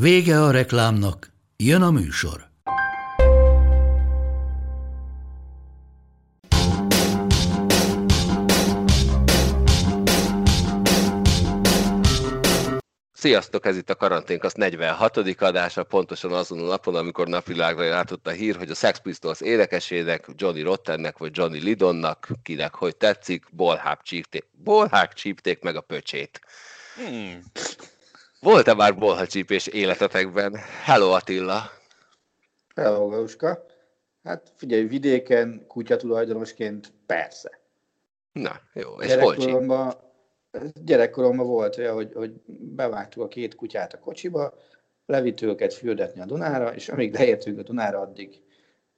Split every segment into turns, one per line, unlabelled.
Vége a reklámnak, jön a műsor.
Sziasztok, ez itt a Karanténkasz 46. adása, pontosan azon a napon, amikor napvilágra járt a hír, hogy a Sex Pistols énekesének, Johnny Rottennek vagy Johnny Lidonnak, kinek hogy tetszik, bolhák csípték, bolhák csípték meg a pöcsét. Hmm. Volt-e már bolhacsípés életetekben? Hello Attila!
Hello Gauska! Hát figyelj, vidéken kutyatulajdonosként persze.
Na, jó, és csíp?
gyerekkoromban volt olyan, hogy, hogy bevágtuk a két kutyát a kocsiba, levitt őket fürdetni a Dunára, és amíg leértünk a Dunára, addig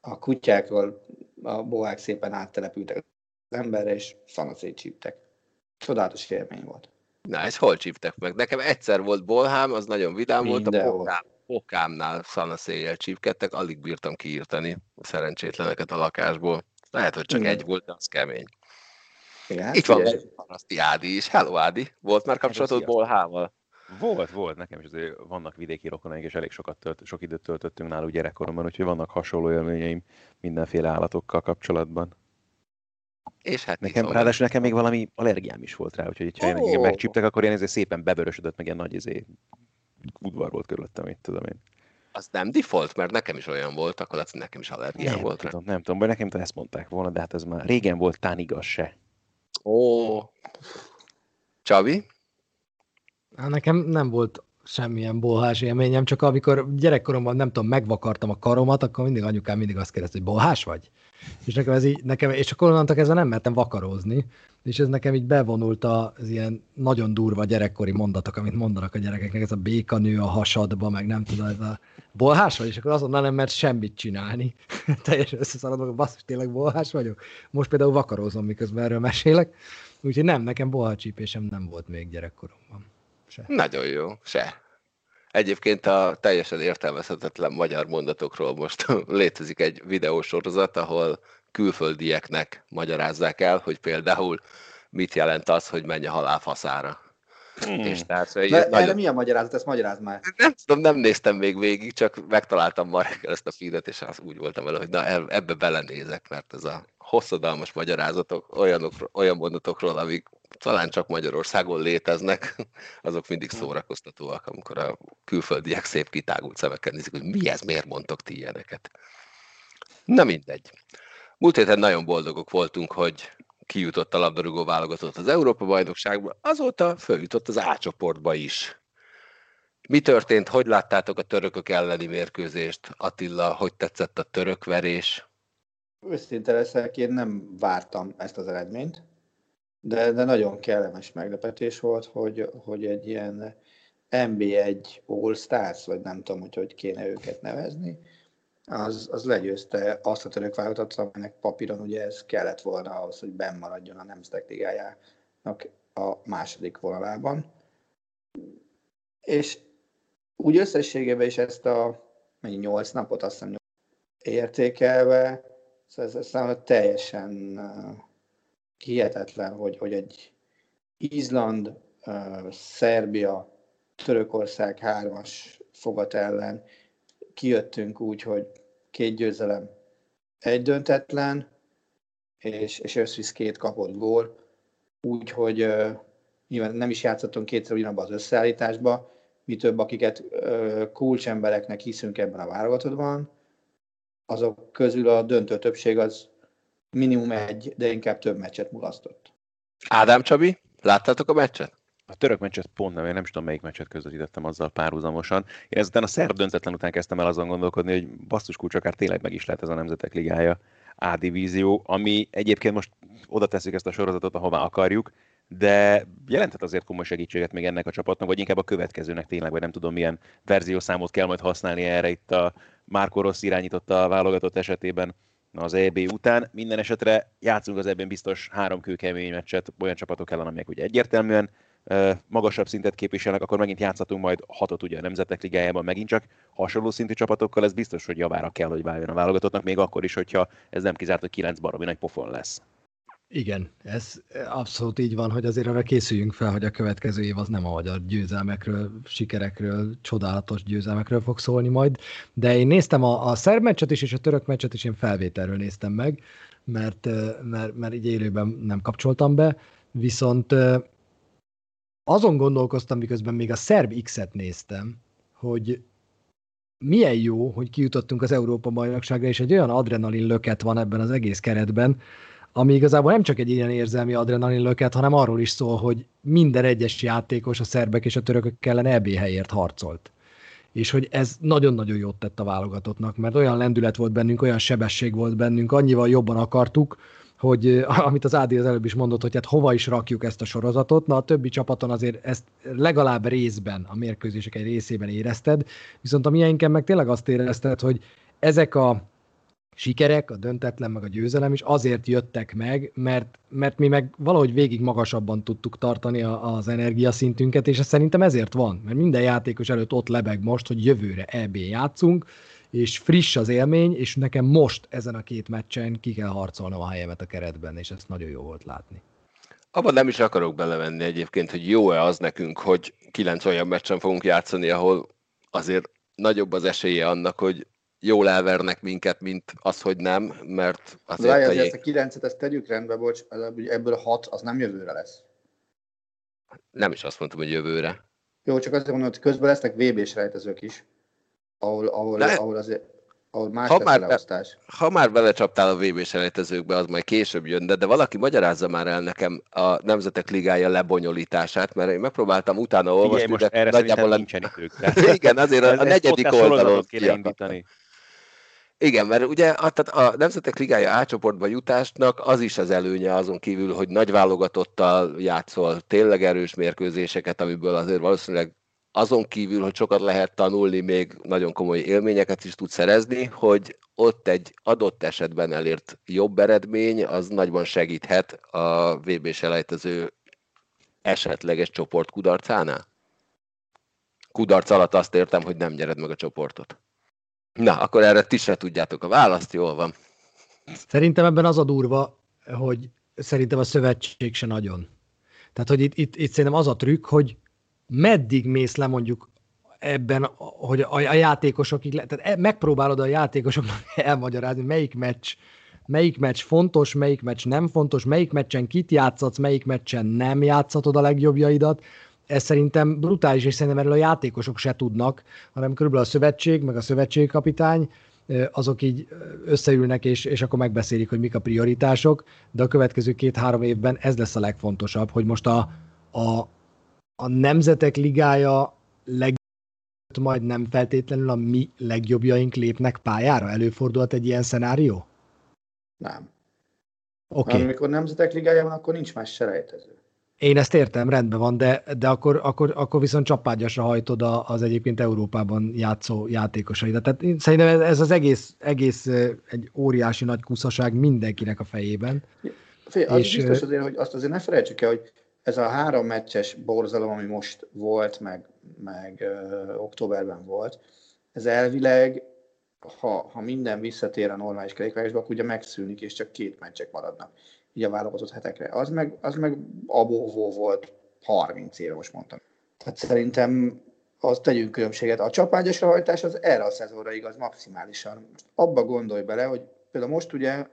a kutyákról a bohák szépen áttelepültek az emberre, és szanaszét csíptek. Csodálatos élmény volt.
Na, ez hol csíptek meg? Nekem egyszer volt bolhám, az nagyon vidám Minden volt, a pokám, pokámnál szanaszéjjel csípkedtek, alig bírtam kiírtani a szerencsétleneket a lakásból. Lehet, hogy csak Igen. egy volt, de az kemény. Igen, Itt van Paraszti Ádi is. Hello Ádi, volt már kapcsolatod Bolhával?
Volt, volt, nekem is azért vannak vidéki rokonaink, és elég sokat tölt, sok időt töltöttünk náluk gyerekkoromban, úgyhogy vannak hasonló élményeim mindenféle állatokkal kapcsolatban.
És hát
nekem, ráadásul nekem még valami allergiám is volt rá, úgyhogy ha oh. megcsíptek, akkor én ezért szépen bevörösödött, meg ilyen nagy izé, udvar volt körülöttem, mit tudom én.
Az nem default, mert nekem is olyan volt, akkor az nekem is allergiám
nem
volt.
Tudom, nem tudom, vagy nekem ezt mondták volna, de hát ez már régen volt tán igaz se.
Ó, Csabi?
Hát nekem nem volt semmilyen bolhás élményem, csak amikor gyerekkoromban nem tudom, megvakartam a karomat, akkor mindig anyukám mindig azt kérdezte, hogy bolhás vagy? És nekem ez így, nekem, és akkor onnantól kezdve nem mertem vakarózni, és ez nekem így bevonult az ilyen nagyon durva gyerekkori mondatok, amit mondanak a gyerekeknek, ez a békanő a hasadba, meg nem tudom, ez a bolhás vagy, és akkor azonnal nem mert semmit csinálni. Teljesen összeszaladok, hogy basszus, tényleg bolhás vagyok. Most például vakarózom, miközben erről mesélek. Úgyhogy nem, nekem bolhacsípésem nem volt még gyerekkoromban.
Se. Nagyon jó, se. Egyébként a teljesen értelmezhetetlen magyar mondatokról most létezik egy videósorozat, ahol külföldieknek magyarázzák el, hogy például mit jelent az, hogy menj a halál faszára.
Hmm. És tehát, hogy De nagyon... mi a magyarázat? Ezt magyarázd már.
Nem tudom, nem néztem még végig, csak megtaláltam ma reggel ezt a feedet, és az úgy voltam vele, hogy na ebbe belenézek, mert ez a hosszadalmas magyarázatok olyanok, olyan mondatokról, amik talán csak Magyarországon léteznek, azok mindig szórakoztatóak, amikor a külföldiek szép kitágult szemekkel nézik, hogy mi ez, miért mondtok ti ilyeneket. Na mindegy. Múlt héten nagyon boldogok voltunk, hogy kijutott a labdarúgó válogatott az Európa-bajnokságba, azóta följutott az A csoportba is. Mi történt, hogy láttátok a törökök elleni mérkőzést? Attila, hogy tetszett a törökverés?
Őszinte leszek, én nem vártam ezt az eredményt, de, de nagyon kellemes meglepetés volt, hogy, hogy egy ilyen NB1 All Stars, vagy nem tudom, hogy hogy kéne őket nevezni, az, az legyőzte azt a török válogatot, aminek papíron ugye ez kellett volna ahhoz, hogy benn maradjon a Nemzetek Ligájának a második vonalában. És úgy összességében is ezt a mennyi, 8 napot azt hiszem értékelve, szóval ez, ez teljesen uh, hihetetlen, hogy, hogy egy Izland, Szerbia, Törökország hármas fogat ellen kijöttünk úgy, hogy két győzelem, egy döntetlen, és, és összvisz két kapott gól, úgyhogy uh, nyilván nem is játszottunk kétszer ugyanabban az összeállításba, mi több, akiket uh, kulcsembereknek hiszünk ebben a válogatottban, azok közül a döntő többség az minimum egy, de inkább több meccset mulasztott.
Ádám Csabi, láttátok a meccset?
A török meccset pont nem, én nem is tudom melyik meccset közvetítettem azzal párhuzamosan. Én ezután a szerb döntetlen után kezdtem el azon gondolkodni, hogy basszus kulcs akár tényleg meg is lehet ez a Nemzetek Ligája A divízió, ami egyébként most oda teszik ezt a sorozatot, ahová akarjuk, de jelenthet azért komoly segítséget még ennek a csapatnak, vagy inkább a következőnek tényleg, vagy nem tudom milyen verziószámot kell majd használni erre itt a Márko Rossz irányította a válogatott esetében az EB után. Minden esetre játszunk az ebben biztos három kőkemény meccset olyan csapatok ellen, amelyek ugye egyértelműen magasabb szintet képviselnek, akkor megint játszhatunk majd hatot ugye a Nemzetek Ligájában megint csak hasonló szintű csapatokkal, ez biztos, hogy javára kell, hogy váljon a válogatottnak, még akkor is, hogyha ez nem kizárt, hogy kilenc baromi nagy pofon lesz.
Igen, ez abszolút így van, hogy azért arra készüljünk fel, hogy a következő év az nem a magyar győzelmekről, sikerekről, csodálatos győzelmekről fog szólni majd, de én néztem a, a szerb meccset is, és a török meccset is én felvételről néztem meg, mert, mert, mert így élőben nem kapcsoltam be, viszont azon gondolkoztam, miközben még a szerb X-et néztem, hogy milyen jó, hogy kijutottunk az Európa bajnokságra, és egy olyan adrenalin löket van ebben az egész keretben, ami igazából nem csak egy ilyen érzelmi adrenalin löket, hanem arról is szól, hogy minden egyes játékos a szerbek és a törökök ellen EB helyért harcolt. És hogy ez nagyon-nagyon jót tett a válogatottnak, mert olyan lendület volt bennünk, olyan sebesség volt bennünk, annyival jobban akartuk, hogy amit az Ádi az előbb is mondott, hogy hát hova is rakjuk ezt a sorozatot, na a többi csapaton azért ezt legalább részben, a mérkőzések egy részében érezted, viszont a miénken meg tényleg azt érezted, hogy ezek a sikerek, a döntetlen, meg a győzelem is azért jöttek meg, mert, mert mi meg valahogy végig magasabban tudtuk tartani a, az energiaszintünket, és ez szerintem ezért van, mert minden játékos előtt ott lebeg most, hogy jövőre EB játszunk, és friss az élmény, és nekem most ezen a két meccsen ki kell harcolnom a helyemet a keretben, és ezt nagyon jó volt látni.
Abban nem is akarok belevenni egyébként, hogy jó-e az nekünk, hogy kilenc olyan meccsen fogunk játszani, ahol azért nagyobb az esélye annak, hogy jól elvernek minket, mint az, hogy nem, mert
azért... Várj, azért ezt a kilencet, ezt tegyük rendbe, bocs, ebből a hat, az nem jövőre lesz.
Nem is azt mondtam, hogy jövőre.
Jó, csak azt mondom, hogy közben lesznek VB-s rejtezők is ahol, ahol, De... ahol azért ahol más ha már, be,
ha már belecsaptál a vb selejtezőkbe, az majd később jön, de, de valaki magyarázza már el nekem a Nemzetek Ligája lebonyolítását, mert én megpróbáltam utána olvasni, Igen,
most de erre nagyjából nincsen idők.
Igen, azért a, a negyedik oldalon kéne indítani. Igen, mert ugye a, tehát a Nemzetek Ligája átcsoportba jutásnak az is az előnye azon kívül, hogy nagy válogatottal játszol tényleg erős mérkőzéseket, amiből azért valószínűleg azon kívül, hogy sokat lehet tanulni, még nagyon komoly élményeket is tud szerezni, hogy ott egy adott esetben elért jobb eredmény, az nagyban segíthet a VB selejtező esetleges csoport kudarcánál? Kudarc alatt azt értem, hogy nem nyered meg a csoportot. Na, akkor erre ti se tudjátok a választ, jól van.
Szerintem ebben az a durva, hogy szerintem a szövetség se nagyon. Tehát, hogy itt, itt, itt szerintem az a trükk, hogy meddig mész le mondjuk ebben, hogy a, a játékosokig, tehát e, megpróbálod a játékosoknak elmagyarázni, melyik meccs, melyik meccs fontos, melyik meccs nem fontos, melyik meccsen kit játszatsz, melyik meccsen nem játszhatod a legjobbjaidat. Ez szerintem brutális, és szerintem erről a játékosok se tudnak, hanem körülbelül a szövetség, meg a szövetségkapitány, azok így összeülnek, és, és akkor megbeszélik, hogy mik a prioritások, de a következő két-három évben ez lesz a legfontosabb, hogy most a, a, a Nemzetek Ligája leg majd nem feltétlenül a mi legjobbjaink lépnek pályára? Előfordulhat egy ilyen szenárió?
Nem. Oké. Okay. Amikor Nemzetek Ligája van, akkor nincs más serejtező.
Én ezt értem, rendben van, de, de akkor, akkor, akkor viszont csapágyasra hajtod az egyébként Európában játszó játékosaidat. Tehát szerintem ez az egész, egész egy óriási nagy kuszaság mindenkinek a fejében.
Fél, az és, biztos azért, hogy azt azért ne felejtsük el, hogy ez a három meccses borzalom, ami most volt, meg, meg ö, októberben volt, ez elvileg, ha, ha minden visszatér a normális kerékvágásba, akkor ugye megszűnik, és csak két meccsek maradnak így a válogatott hetekre. Az meg, az meg abóvó volt 30 éve, most mondtam. Tehát szerintem az tegyünk különbséget. A csapágyas hajtás az erre a szezonra igaz maximálisan. Most abba gondolj bele, hogy például most ugye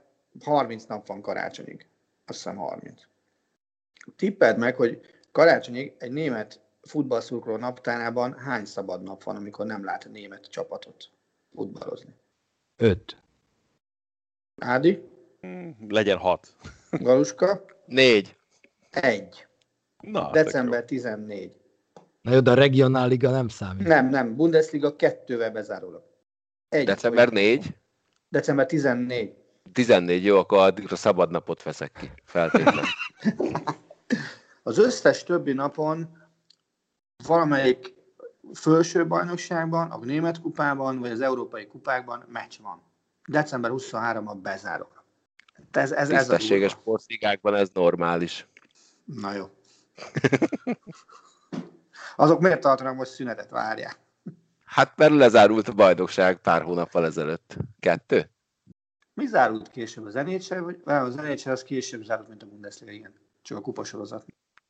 30 nap van karácsonyig. Azt hiszem 30 tippeld meg, hogy karácsonyig egy német futballszurkoló naptárában hány szabad nap van, amikor nem lát a német csapatot futballozni?
Öt.
Ádi?
Legyen hat.
Galuska?
Négy.
Egy. Na, December 14.
Na jó, de a regionáliga nem számít.
Nem, nem. Bundesliga kettővel bezárólag.
Egy December 4?
December 14.
14, jó, akkor addigra szabad napot veszek ki, feltétlenül.
Az összes többi napon valamelyik felső bajnokságban, a német kupában, vagy az európai kupákban meccs van. December 23-ban bezárok.
Ez, ez, ez Tisztességes sportligákban ez normális.
Na jó. Azok miért tartanak most szünetet, várják?
Hát mert lezárult a bajnokság pár hónappal ezelőtt. Kettő?
Mi zárult később? Az NHL, vagy az NHL az később zárult, mint a Bundesliga, igen. Csak a kupasorozat.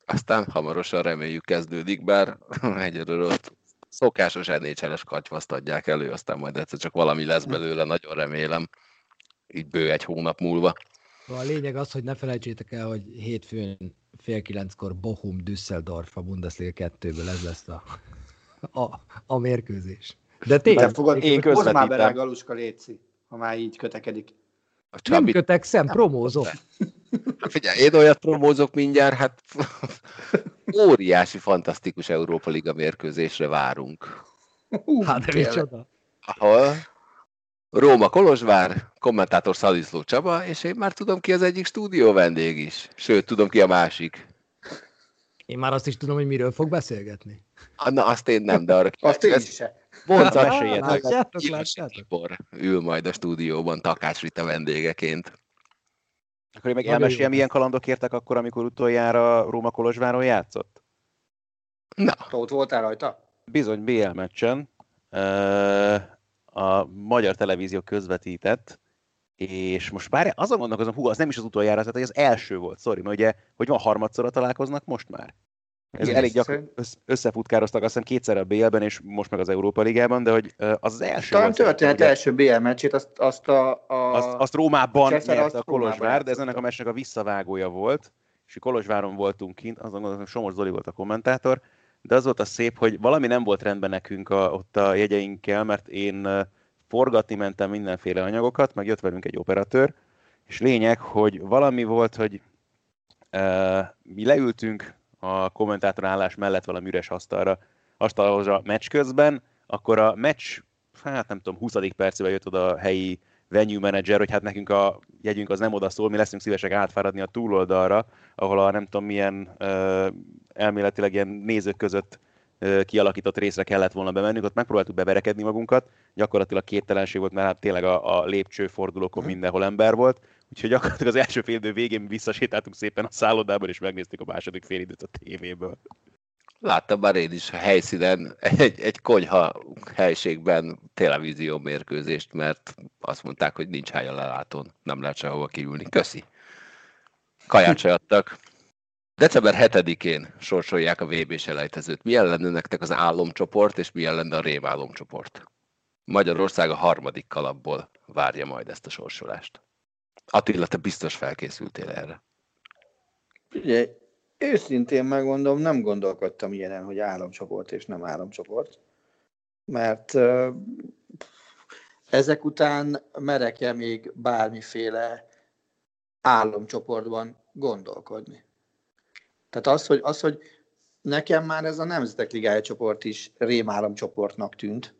Aztán hamarosan reméljük kezdődik, bár egyelőre ott szokásos NHL-es katyvaszt adják elő, aztán majd egyszer csak valami lesz belőle, nagyon remélem. Így bő egy hónap múlva.
A lényeg az, hogy ne felejtsétek el, hogy hétfőn fél kilenckor Bochum Düsseldorf a Bundesliga 2-ből ez lesz a, a, a mérkőzés.
De tényleg, fogod, én közvetítem. már bele a Galuska Léci, ha már így kötekedik.
A Csabi... Nem kötekszem, promózok.
Figyelj, én olyat promózok mindjárt, hát óriási, fantasztikus Európa Liga mérkőzésre várunk.
hát de micsoda.
Ahol Róma Kolozsvár, kommentátor Szaliszló Csaba, és én már tudom ki az egyik stúdió vendég is. Sőt, tudom ki a másik.
Én már azt is tudom, hogy miről fog beszélgetni.
Na, azt én nem, de arra
Azt én se.
Mondta, látjátok, látjátok. ül majd a stúdióban Takács Rita vendégeként.
Akkor én meg elmeséljem, milyen kalandok értek akkor, amikor utoljára Róma Kolozsváron játszott?
Na. Ott voltál rajta?
Bizony, BL meccsen. A magyar televízió közvetített, és most bár azon gondolkozom, hú, az nem is az utoljára, tehát az első volt, sorry, mert ugye, hogy van harmadszorra találkoznak most már. Ez elég gyakran összefutkároztak, azt hiszem kétszer a BL-ben, és most meg az Európa Ligában, de hogy az az első
Talán történet ugye, első BL meccsét, azt, azt a, a...
Azt, azt Rómában nyerte a Kolozsvár, de ez ennek a meccsnek a visszavágója volt, és Kolozsváron voltunk kint, azon gondolom, Somos Zoli volt a kommentátor, de az volt a szép, hogy valami nem volt rendben nekünk a, ott a jegyeinkkel, mert én forgatni mentem mindenféle anyagokat, meg jött velünk egy operatőr, és lényeg, hogy valami volt, hogy uh, mi leültünk a kommentátorállás mellett valami üres asztalra, asztalhoz a meccs közben, akkor a meccs, hát nem tudom, 20. percében jött oda a helyi venue manager, hogy hát nekünk a jegyünk az nem oda szól, mi leszünk szívesek átfáradni a túloldalra, ahol a nem tudom milyen elméletileg ilyen nézők között kialakított részre kellett volna bemennünk, ott megpróbáltuk beverekedni magunkat, gyakorlatilag képtelenség volt, mert hát tényleg a, a lépcsőfordulókon mindenhol ember volt, Úgyhogy gyakorlatilag az első fél idő végén visszasétáltunk szépen a szállodában, és megnéztük a második fél időt a tévéből.
Láttam már én is a helyszínen egy, egy konyha helységben televízió mérkőzést, mert azt mondták, hogy nincs hely a lelátón, nem lehet sehova kiülni. Köszi. Kaját se adtak. December 7-én sorsolják a VB selejtezőt. Milyen lenne nektek az álomcsoport, és milyen lenne a rémálomcsoport? Magyarország a harmadik kalapból várja majd ezt a sorsolást. Attila, te biztos felkészültél erre.
Ugye, őszintén megmondom, nem gondolkodtam ilyenen, hogy államcsoport és nem államcsoport, mert ezek után merek-e még bármiféle államcsoportban gondolkodni. Tehát az, hogy, az, hogy nekem már ez a Nemzetek Ligája csoport is rémállamcsoportnak tűnt,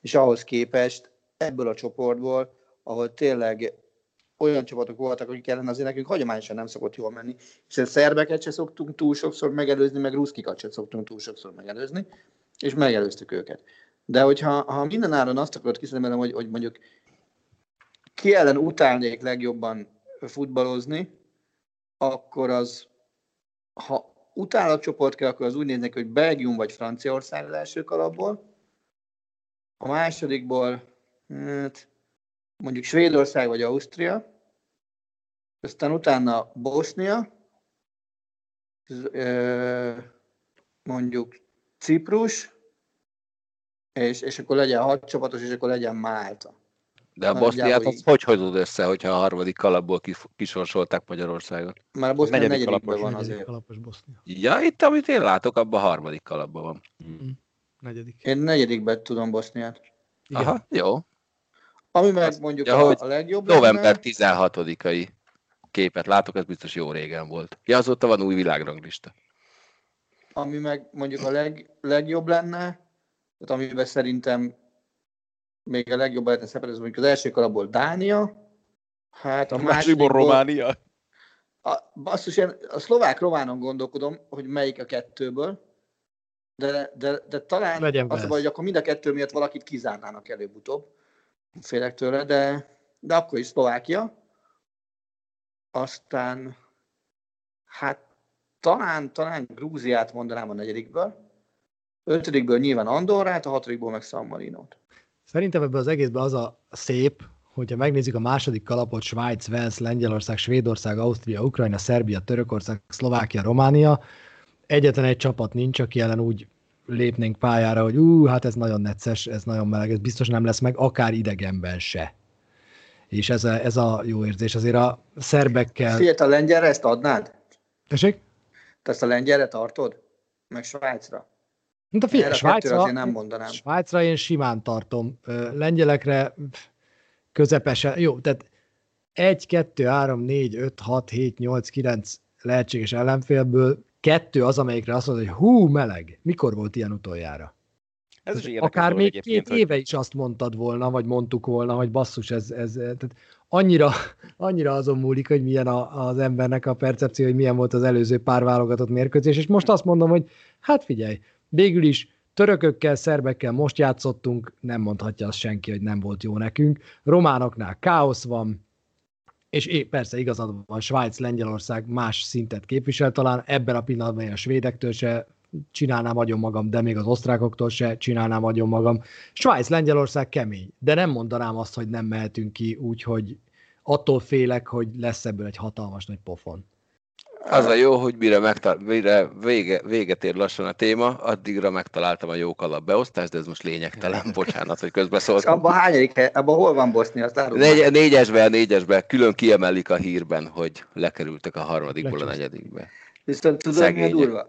és ahhoz képest ebből a csoportból, ahol tényleg olyan csapatok voltak, akik ellen azért nekünk hagyományosan nem szokott jól menni, hiszen szerbeket se szoktunk túl sokszor megelőzni, meg ruszkikat se szoktunk túl sokszor megelőzni, és megelőztük őket. De hogyha ha minden áron azt akarod kiszemmelem, hogy, hogy mondjuk ki ellen utálnék legjobban futballozni, akkor az, ha csoport kell, akkor az úgy néznek, hogy Belgium vagy Franciaország az első kalapból, a másodikból, hát, mondjuk Svédország vagy Ausztria, aztán utána Bosznia, mondjuk Ciprus, és, és akkor legyen hat csapatos, és akkor legyen Málta.
De a Boszniát az hogy hozod össze, hogyha a harmadik kalapból kisorsolták Magyarországot?
Már a Bosznia negyedik kalapos, van azért.
Kalapos Bosznia.
Ja, itt amit én látok, abban a harmadik kalapban van.
Mm. Negyedik.
Én negyedikbe tudom Boszniát.
Igen. Aha, jó.
Ami meg Azt mondjuk ja, a, a legjobb
November 16-ai képet látok, ez biztos jó régen volt. Ja, azóta van új világranglista.
Ami meg mondjuk a leg, legjobb lenne, tehát amiben szerintem még a legjobb lehetne szerepezni, mondjuk az első kalapból Dánia,
hát a, a másikból Románia.
A, basszus, én a szlovák románon gondolkodom, hogy melyik a kettőből, de, de, de talán
Legyen
az a baj, hogy akkor mind a kettő miatt valakit kizárnának előbb-utóbb. Félek tőle, de, de akkor is Szlovákia. Aztán, hát talán, talán Grúziát mondanám a negyedikből. Ötödikből nyilván Andorrát, a hatodikból meg San Marinót.
Szerintem ebben az egészben az a szép, hogyha megnézzük a második kalapot, Svájc, Wales, Lengyelország, Svédország, Ausztria, Ukrajna, Szerbia, Törökország, Szlovákia, Románia, egyetlen egy csapat nincs, aki ellen úgy lépnénk pályára, hogy ú, hát ez nagyon necces, ez nagyon meleg, ez biztos nem lesz meg, akár idegenben se. És ez a, ez a jó érzés. Azért a szerbekkel...
Fiat a lengyelre ezt adnád?
Tessék?
Te ezt a lengyelre tartod? Meg Svájcra?
Hát a figyelj, Svájcra,
azért nem mondanám.
Svájcra én simán tartom. Lengyelekre közepesen, jó, tehát 1, 2, 3, 4, 5, 6, 7, 8, 9 lehetséges ellenfélből kettő az, amelyikre azt mondod, hogy hú, meleg. Mikor volt ilyen utoljára?
Ez is
Akár még két
hogy-
éve is azt mondtad volna, vagy mondtuk volna, hogy basszus, ez, ez tehát annyira, annyira azon múlik, hogy milyen a, az embernek a percepció, hogy milyen volt az előző pár válogatott mérkőzés, és most azt mondom, hogy hát figyelj, végül is törökökkel, szerbekkel most játszottunk, nem mondhatja azt senki, hogy nem volt jó nekünk. Románoknál káosz van, és é, persze igazad van, Svájc, Lengyelország más szintet képvisel, talán ebben a pillanatban a svédektől se csinálnám agyon magam, de még az osztrákoktól se csinálnám agyon magam. Svájc, Lengyelország kemény, de nem mondanám azt, hogy nem mehetünk ki úgy, hogy attól félek, hogy lesz ebből egy hatalmas nagy pofon.
Az a jó, hogy mire, megtal- mire vége, véget ér lassan a téma, addigra megtaláltam a jó kalap beosztást, de ez most lényegtelen, bocsánat, hogy közbeszóltam.
abban hányadik abban hol van Bosznia, azt
Négy,
meg.
négyesbe, négyesbe, külön kiemelik a hírben, hogy lekerültek a harmadikból a
Lecsúsztak.
negyedikbe.
Viszont tudod, mi a durva?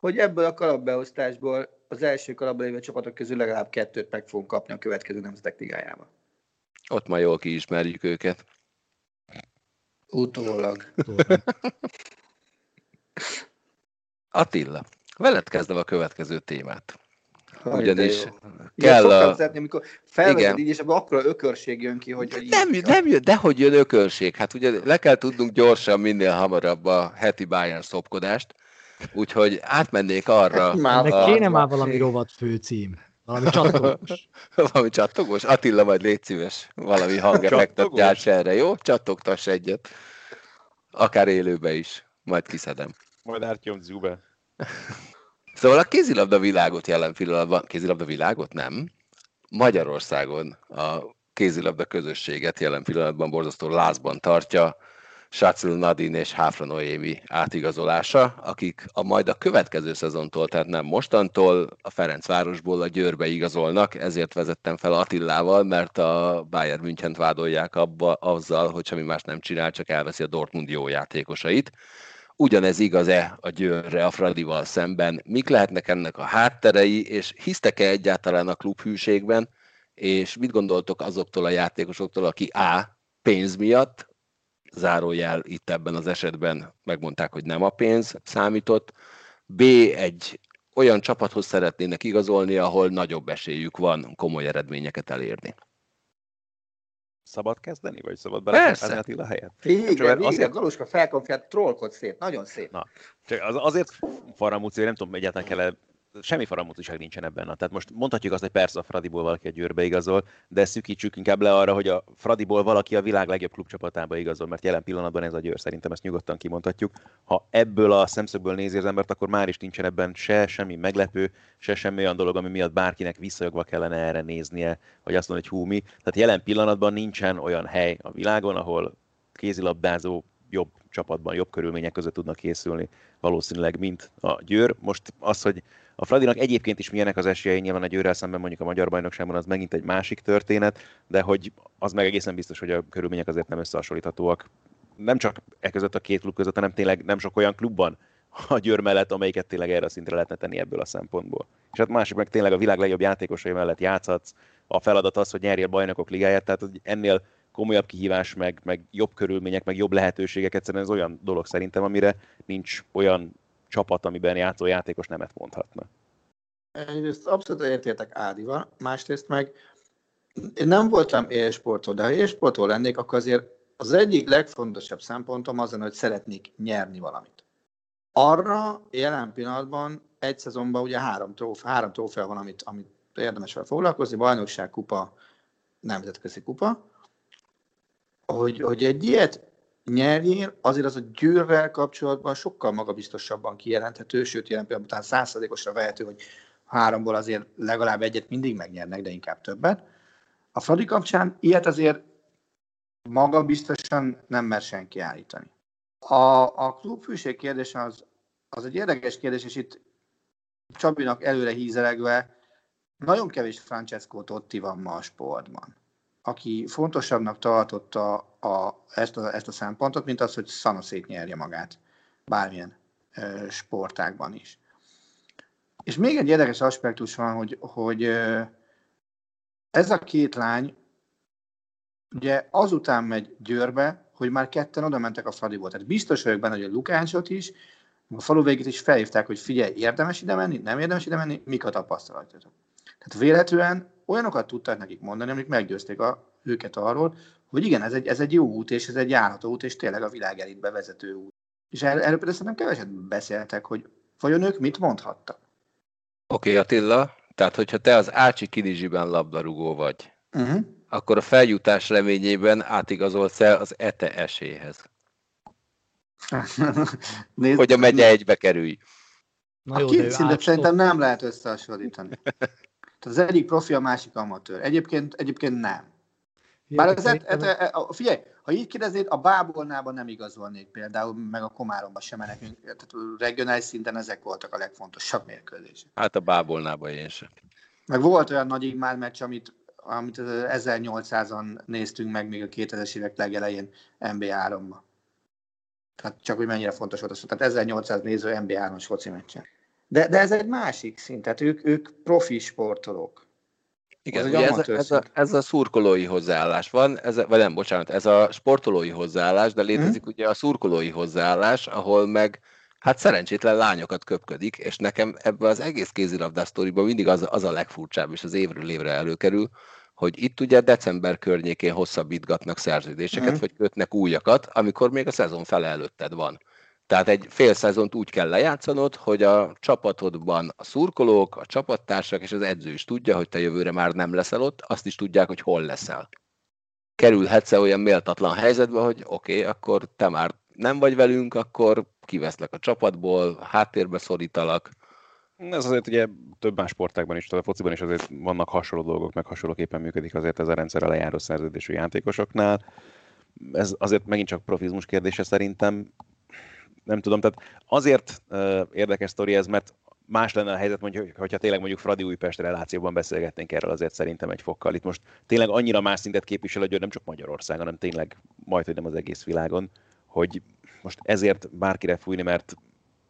Hogy ebből a kalapbeosztásból az első kalapban lévő csapatok közül legalább kettőt meg fogunk kapni a következő nemzetek ligájában.
Ott ma jól kiismerjük őket.
Utólag.
Attila, veled kezdem a következő témát. Ugyanis
de
kell a...
Szeretni, amikor felvezed
Igen.
így, és abban akkora ökörség jön ki, hogy... hogy
Nem,
így-
nem jön, dehogy jön ökörség. Hát ugye le kell tudnunk gyorsan, minél hamarabb a heti Bayern szopkodást. Úgyhogy átmennék arra.
Már
Ennek
a-
kéne már valami rovat főcím. Valami csatornás.
Valami csattogós? Attila, majd légy szíves, valami hangeffektet
Csattogós?
gyárts erre, jó? Csattogtass egyet. Akár élőbe is, majd kiszedem.
Majd átjön Zube.
Szóval a kézilabda világot jelen pillanatban, kézilabda világot nem, Magyarországon a kézilabda közösséget jelen pillanatban borzasztó lázban tartja Sácil Nadine és Háfra Noémi átigazolása, akik a majd a következő szezontól, tehát nem mostantól a Ferencvárosból a Győrbe igazolnak, ezért vezettem fel Attillával, mert a Bayern München vádolják abba, azzal, hogy semmi más nem csinál, csak elveszi a Dortmund jó játékosait. Ugyanez igaz-e a Győrre a Fradival szemben? Mik lehetnek ennek a hátterei, és hisztek-e egyáltalán a klubhűségben, és mit gondoltok azoktól a játékosoktól, aki A. pénz miatt, zárójel itt ebben az esetben megmondták, hogy nem a pénz számított, B. egy olyan csapathoz szeretnének igazolni, ahol nagyobb esélyük van komoly eredményeket elérni.
Szabad kezdeni, vagy szabad belefejezni Attila helyet?
Végre,
Csak azért-
Galuska felkonfiált, trollkod szép, nagyon szép.
Na, csak az, azért faramúci, hogy nem tudom, egyáltalán kell semmi faramúciság nincsen ebben. Tehát most mondhatjuk azt, hogy persze a Fradiból valaki a Győrbe igazol, de szűkítsük inkább le arra, hogy a Fradiból valaki a világ legjobb klubcsapatába igazol, mert jelen pillanatban ez a Győr, szerintem ezt nyugodtan kimondhatjuk. Ha ebből a szemszögből nézi az embert, akkor már is nincsen ebben se semmi meglepő, se semmi olyan dolog, ami miatt bárkinek visszajogva kellene erre néznie, vagy azt mondani, hogy hú mi. Tehát jelen pillanatban nincsen olyan hely a világon, ahol kézilabdázó jobb csapatban, jobb körülmények között tudnak készülni valószínűleg, mint a Győr. Most az, hogy a Fradinak egyébként is milyenek az esélyei, nyilván a Győrrel szemben mondjuk a magyar bajnokságban az megint egy másik történet, de hogy az meg egészen biztos, hogy a körülmények azért nem összehasonlíthatóak. Nem csak e között a két klub között, hanem tényleg nem sok olyan klubban a Győr mellett, amelyiket tényleg erre a szintre lehetne tenni ebből a szempontból. És hát másik meg tényleg a világ legjobb játékosai mellett játszhatsz. A feladat az, hogy nyerjél bajnokok ligáját, tehát hogy ennél komolyabb kihívás, meg, meg jobb körülmények, meg jobb lehetőségek, egyszerűen ez olyan dolog szerintem, amire nincs olyan csapat, amiben játszó játékos nemet mondhatna.
Egyrészt abszolút értétek Ádival, másrészt meg én nem voltam élsportol, de ha élsportol lennék, akkor azért az egyik legfontosabb szempontom az, hogy szeretnék nyerni valamit. Arra jelen pillanatban egy szezonban ugye három, trófea, három trófea van, amit, amit érdemes fel foglalkozni, bajnokság, kupa, nemzetközi kupa. Hogy, hogy egy ilyet nyerjél, azért az a győrrel kapcsolatban sokkal magabiztosabban kijelenthető, sőt, jelen pillanatban százszerzékosra vehető, hogy háromból azért legalább egyet mindig megnyernek, de inkább többet. A Fradi kapcsán ilyet azért maga biztosan nem mer senki állítani. A, a klubfűség kérdése az, az egy érdekes kérdés, és itt Csabinak előre hízelegve nagyon kevés Francesco Totti van ma a sportban, aki fontosabbnak tartotta a, ezt, a, ezt a szempontot, mint az, hogy szanaszét nyerje magát bármilyen e, sportágban is. És még egy érdekes aspektus van, hogy, hogy ez a két lány ugye azután megy Győrbe, hogy már ketten oda mentek a Fradiból. Tehát biztos vagyok benne, hogy a Lukácsot is, a falu végét is felhívták, hogy figyelj, érdemes ide menni, nem érdemes ide menni, mik a tapasztalatok. Tehát véletlenül olyanokat tudták nekik mondani, amik meggyőzték a, őket arról, hogy igen, ez egy, ez egy jó út, és ez egy járható út, és tényleg a világ elitbe vezető út. És erről, erről például szerintem keveset beszéltek, hogy vajon ők mit mondhattak.
Oké, okay, Attila, tehát hogyha te az Ácsi Kinizsiben labdarúgó vagy,
uh-huh
akkor a feljutás reményében átigazolsz el az ETE esélyhez. Nézd, hogy a megye egybe kerülj.
Na jó, a két szintet szerintem nem lehet összehasonlítani. Tehát az egyik profi, a másik amatőr. Egyébként, egyébként nem. Bár az et, et, et, et, figyelj, ha így kérdeznéd, a Bábolnában nem igazolnék például, meg a Komáromba sem, mert nekünk tehát regionális szinten ezek voltak a legfontosabb mérkőzések.
Hát a Bábolnában én sem.
Meg volt olyan nagy Igmár meccs, amit amit 1800-an néztünk meg még a 2000-es évek legelején NBA3-ba. Tehát csak, hogy mennyire fontos volt az. Tehát 1800 néző NBA3-as foci meccsen. De, de ez egy másik szint, tehát ők, ők profi sportolók.
Igen, ugye ez, a, ez, a, ez a szurkolói hozzáállás van, ez a, vagy nem, bocsánat, ez a sportolói hozzáállás, de létezik hmm. ugye a szurkolói hozzáállás, ahol meg hát szerencsétlen lányokat köpködik, és nekem ebben az egész kézilabdás sztoriban mindig az, az a legfurcsább, és az évről évre előkerül, hogy itt ugye december környékén hosszabbítgatnak szerződéseket, mm. vagy kötnek újakat, amikor még a szezon fele előtted van. Tehát egy fél szezont úgy kell lejátszanod, hogy a csapatodban a szurkolók, a csapattársak és az edző is tudja, hogy te jövőre már nem leszel ott, azt is tudják, hogy hol leszel. Kerülhetsz-e olyan méltatlan helyzetbe, hogy oké, okay, akkor te már nem vagy velünk, akkor kiveszlek a csapatból, háttérbe szorítalak,
ez azért ugye több más sportákban is, tehát a fociban is azért vannak hasonló dolgok, meg hasonlóképpen működik azért ez a rendszer a lejáró szerződésű játékosoknál. Ez azért megint csak profizmus kérdése szerintem. Nem tudom, tehát azért érdekes sztori ez, mert más lenne a helyzet, mondjuk, hogyha tényleg mondjuk Fradi Újpest relációban beszélgetnénk erről azért szerintem egy fokkal. Itt most tényleg annyira más szintet képvisel, hogy nem csak Magyarországon, hanem tényleg majd, hogy nem az egész világon, hogy most ezért bárkire fújni, mert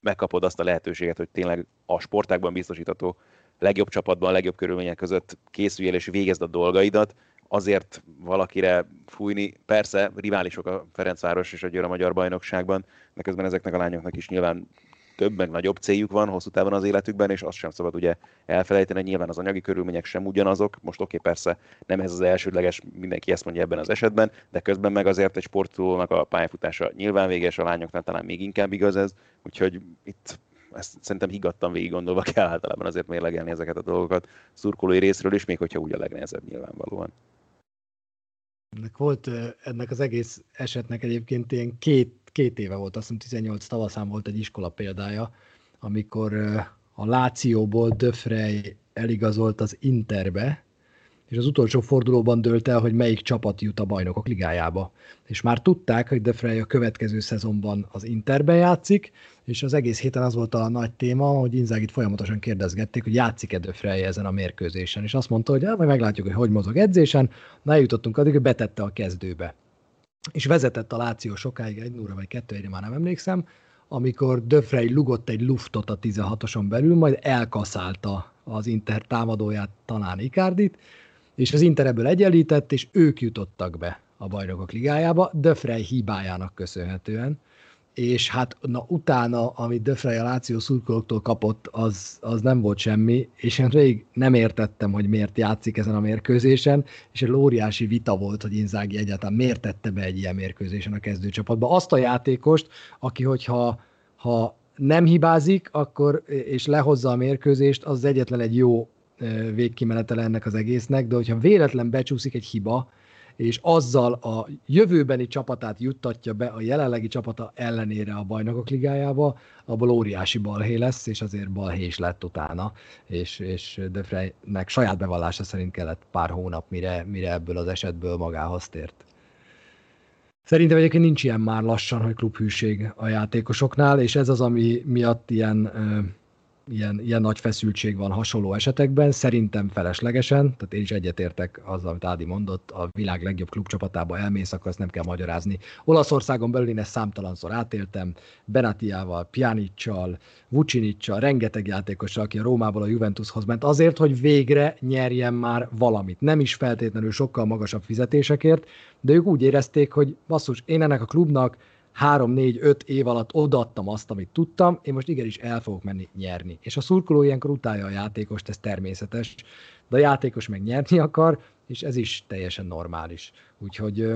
megkapod azt a lehetőséget, hogy tényleg a sportákban biztosítható legjobb csapatban, a legjobb körülmények között készüljél és végezd a dolgaidat, azért valakire fújni. Persze, riválisok a Ferencváros és a Győr a Magyar Bajnokságban, de közben ezeknek a lányoknak is nyilván több, meg nagyobb céljuk van hosszú távon az életükben, és azt sem szabad ugye elfelejteni, nyilván az anyagi körülmények sem ugyanazok. Most oké, okay, persze nem ez az elsődleges, mindenki ezt mondja ebben az esetben, de közben meg azért egy sportolónak a pályafutása nyilván véges, a lányoknál talán még inkább igaz ez, úgyhogy itt ezt szerintem higgadtan végig gondolva kell általában azért mérlegelni ezeket a dolgokat szurkolói részről is, még hogyha úgy a legnehezebb nyilvánvalóan.
Ennek volt ennek az egész esetnek egyébként ilyen két, két éve volt, azt hiszem 18 tavaszán volt egy iskola példája, amikor a Lációból Döfrej eligazolt az Interbe, és az utolsó fordulóban dölt el, hogy melyik csapat jut a bajnokok ligájába. És már tudták, hogy Frey a következő szezonban az Interben játszik, és az egész héten az volt a nagy téma, hogy Inzágit folyamatosan kérdezgették, hogy játszik-e Frey ezen a mérkőzésen, és azt mondta, hogy ja, majd meglátjuk, hogy hogy mozog edzésen, na eljutottunk addig, hogy betette a kezdőbe. És vezetett a Láció sokáig, egy óra vagy kettő, egyre már nem emlékszem, amikor Döfrey lugott egy luftot a 16-oson belül, majd elkaszálta az Inter támadóját, talán Ikárdit, és az Inter ebből egyenlített, és ők jutottak be a bajnokok ligájába, De Frey hibájának köszönhetően, és hát na, utána, amit De Frey a Láció szurkolóktól kapott, az, az nem volt semmi, és én rég nem értettem, hogy miért játszik ezen a mérkőzésen, és egy óriási vita volt, hogy Inzági egyáltalán miért tette be egy ilyen mérkőzésen a kezdőcsapatba. Azt a játékost, aki hogyha ha nem hibázik, akkor, és lehozza a mérkőzést, az egyetlen egy jó végkimenetele ennek az egésznek, de hogyha véletlen becsúszik egy hiba, és azzal a jövőbeni csapatát juttatja be a jelenlegi csapata ellenére a bajnokok ligájába, abból óriási balhé lesz, és azért balhé is lett utána, és, és De Freynek saját bevallása szerint kellett pár hónap, mire, mire ebből az esetből magához tért. Szerintem egyébként nincs ilyen már lassan, hogy klubhűség a játékosoknál, és ez az, ami miatt ilyen ilyen, ilyen nagy feszültség van hasonló esetekben, szerintem feleslegesen, tehát én is egyetértek azzal, amit Ádi mondott, a világ legjobb klubcsapatába elmész, akkor ezt nem kell magyarázni. Olaszországon belül én ezt számtalanszor átéltem, Benatiával, Pjanicsal, Vucinicsal, rengeteg játékossal, aki a Rómából a Juventushoz ment, azért, hogy végre nyerjen már valamit. Nem is feltétlenül sokkal magasabb fizetésekért, de ők úgy érezték, hogy basszus, én ennek a klubnak három, négy, öt év alatt odaadtam azt, amit tudtam, én most igenis el fogok menni nyerni. És a szurkoló ilyenkor utálja a játékost, ez természetes, de a játékos meg nyerni akar, és ez is teljesen normális. Úgyhogy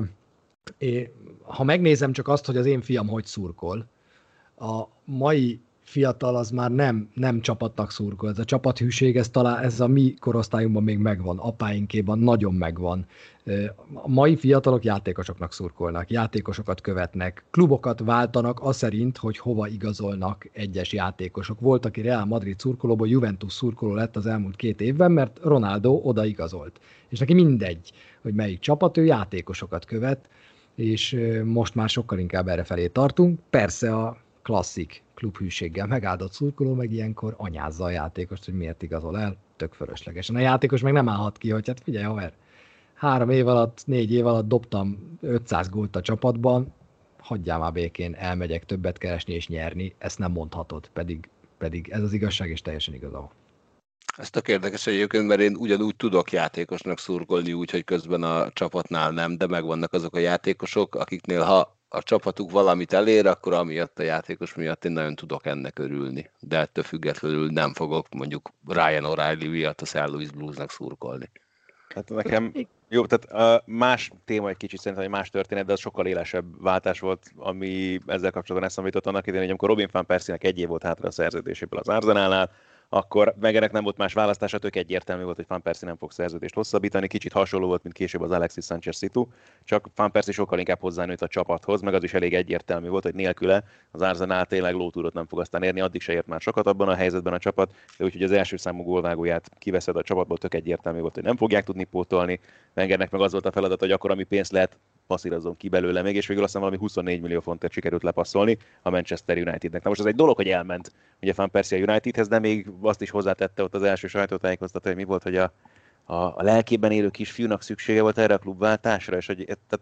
ha megnézem csak azt, hogy az én fiam hogy szurkol, a mai fiatal az már nem, nem csapatnak szurkol. Ez a csapathűség, ez talán ez a mi korosztályunkban még megvan, apáinkéban nagyon megvan. A mai fiatalok játékosoknak szurkolnak, játékosokat követnek, klubokat váltanak az szerint, hogy hova igazolnak egyes játékosok. Volt, aki Real Madrid szurkolóból Juventus szurkoló lett az elmúlt két évben, mert Ronaldo oda igazolt. És neki mindegy, hogy melyik csapat, ő játékosokat követ, és most már sokkal inkább erre felé tartunk. Persze a klasszik klubhűséggel megáldott szurkoló meg ilyenkor anyázza a játékost, hogy miért igazol el, tök fölöslegesen. A játékos meg nem állhat ki, hogy hát figyelj, haver, három év alatt, négy év alatt dobtam 500 gólt a csapatban, hagyjál már békén, elmegyek többet keresni és nyerni, ezt nem mondhatod, pedig, pedig ez az igazság, és teljesen igazol.
Ez tök érdekes egyébként, mert én ugyanúgy tudok játékosnak szurkolni, úgyhogy közben a csapatnál nem, de megvannak azok a játékosok, akiknél ha a csapatuk valamit elér, akkor amiatt a játékos miatt én nagyon tudok ennek örülni. De ettől függetlenül nem fogok mondjuk Ryan O'Reilly miatt a St. Louis Bluesnak szurkolni.
Hát nekem jó, tehát más téma egy kicsit szerintem, egy más történet, de az sokkal élesebb váltás volt, ami ezzel kapcsolatban eszembe jutott annak idején, hogy amikor Robin van Persie-nek egy év volt hátra a szerződéséből az Arzenálnál, akkor Wegernek nem volt más választása, tök egyértelmű volt, hogy Van Persie nem fog szerződést hosszabbítani. Kicsit hasonló volt, mint később az Alexis Sanchez Situ, csak Van Persie sokkal inkább hozzánőtt a csapathoz, meg az is elég egyértelmű volt, hogy nélküle az Arsenal tényleg lótúrot nem fog aztán érni, addig se ért már sokat abban a helyzetben a csapat, de úgyhogy az első számú gólvágóját kiveszed a csapatból, tök egyértelmű volt, hogy nem fogják tudni pótolni. Wengernek meg az volt a feladat, hogy akkor ami pénzt lehet passzírozzon ki belőle még, és végül aztán valami 24 millió fontot sikerült lepasszolni a Manchester Unitednek. Na most ez egy dolog, hogy elment ugye Van Persie a Unitedhez, de még azt is hozzátette ott az első sajtótájékoztató, hogy mi volt, hogy a, a, a lelkében élő kisfiúnak szüksége volt erre a klubváltásra, és hogy tehát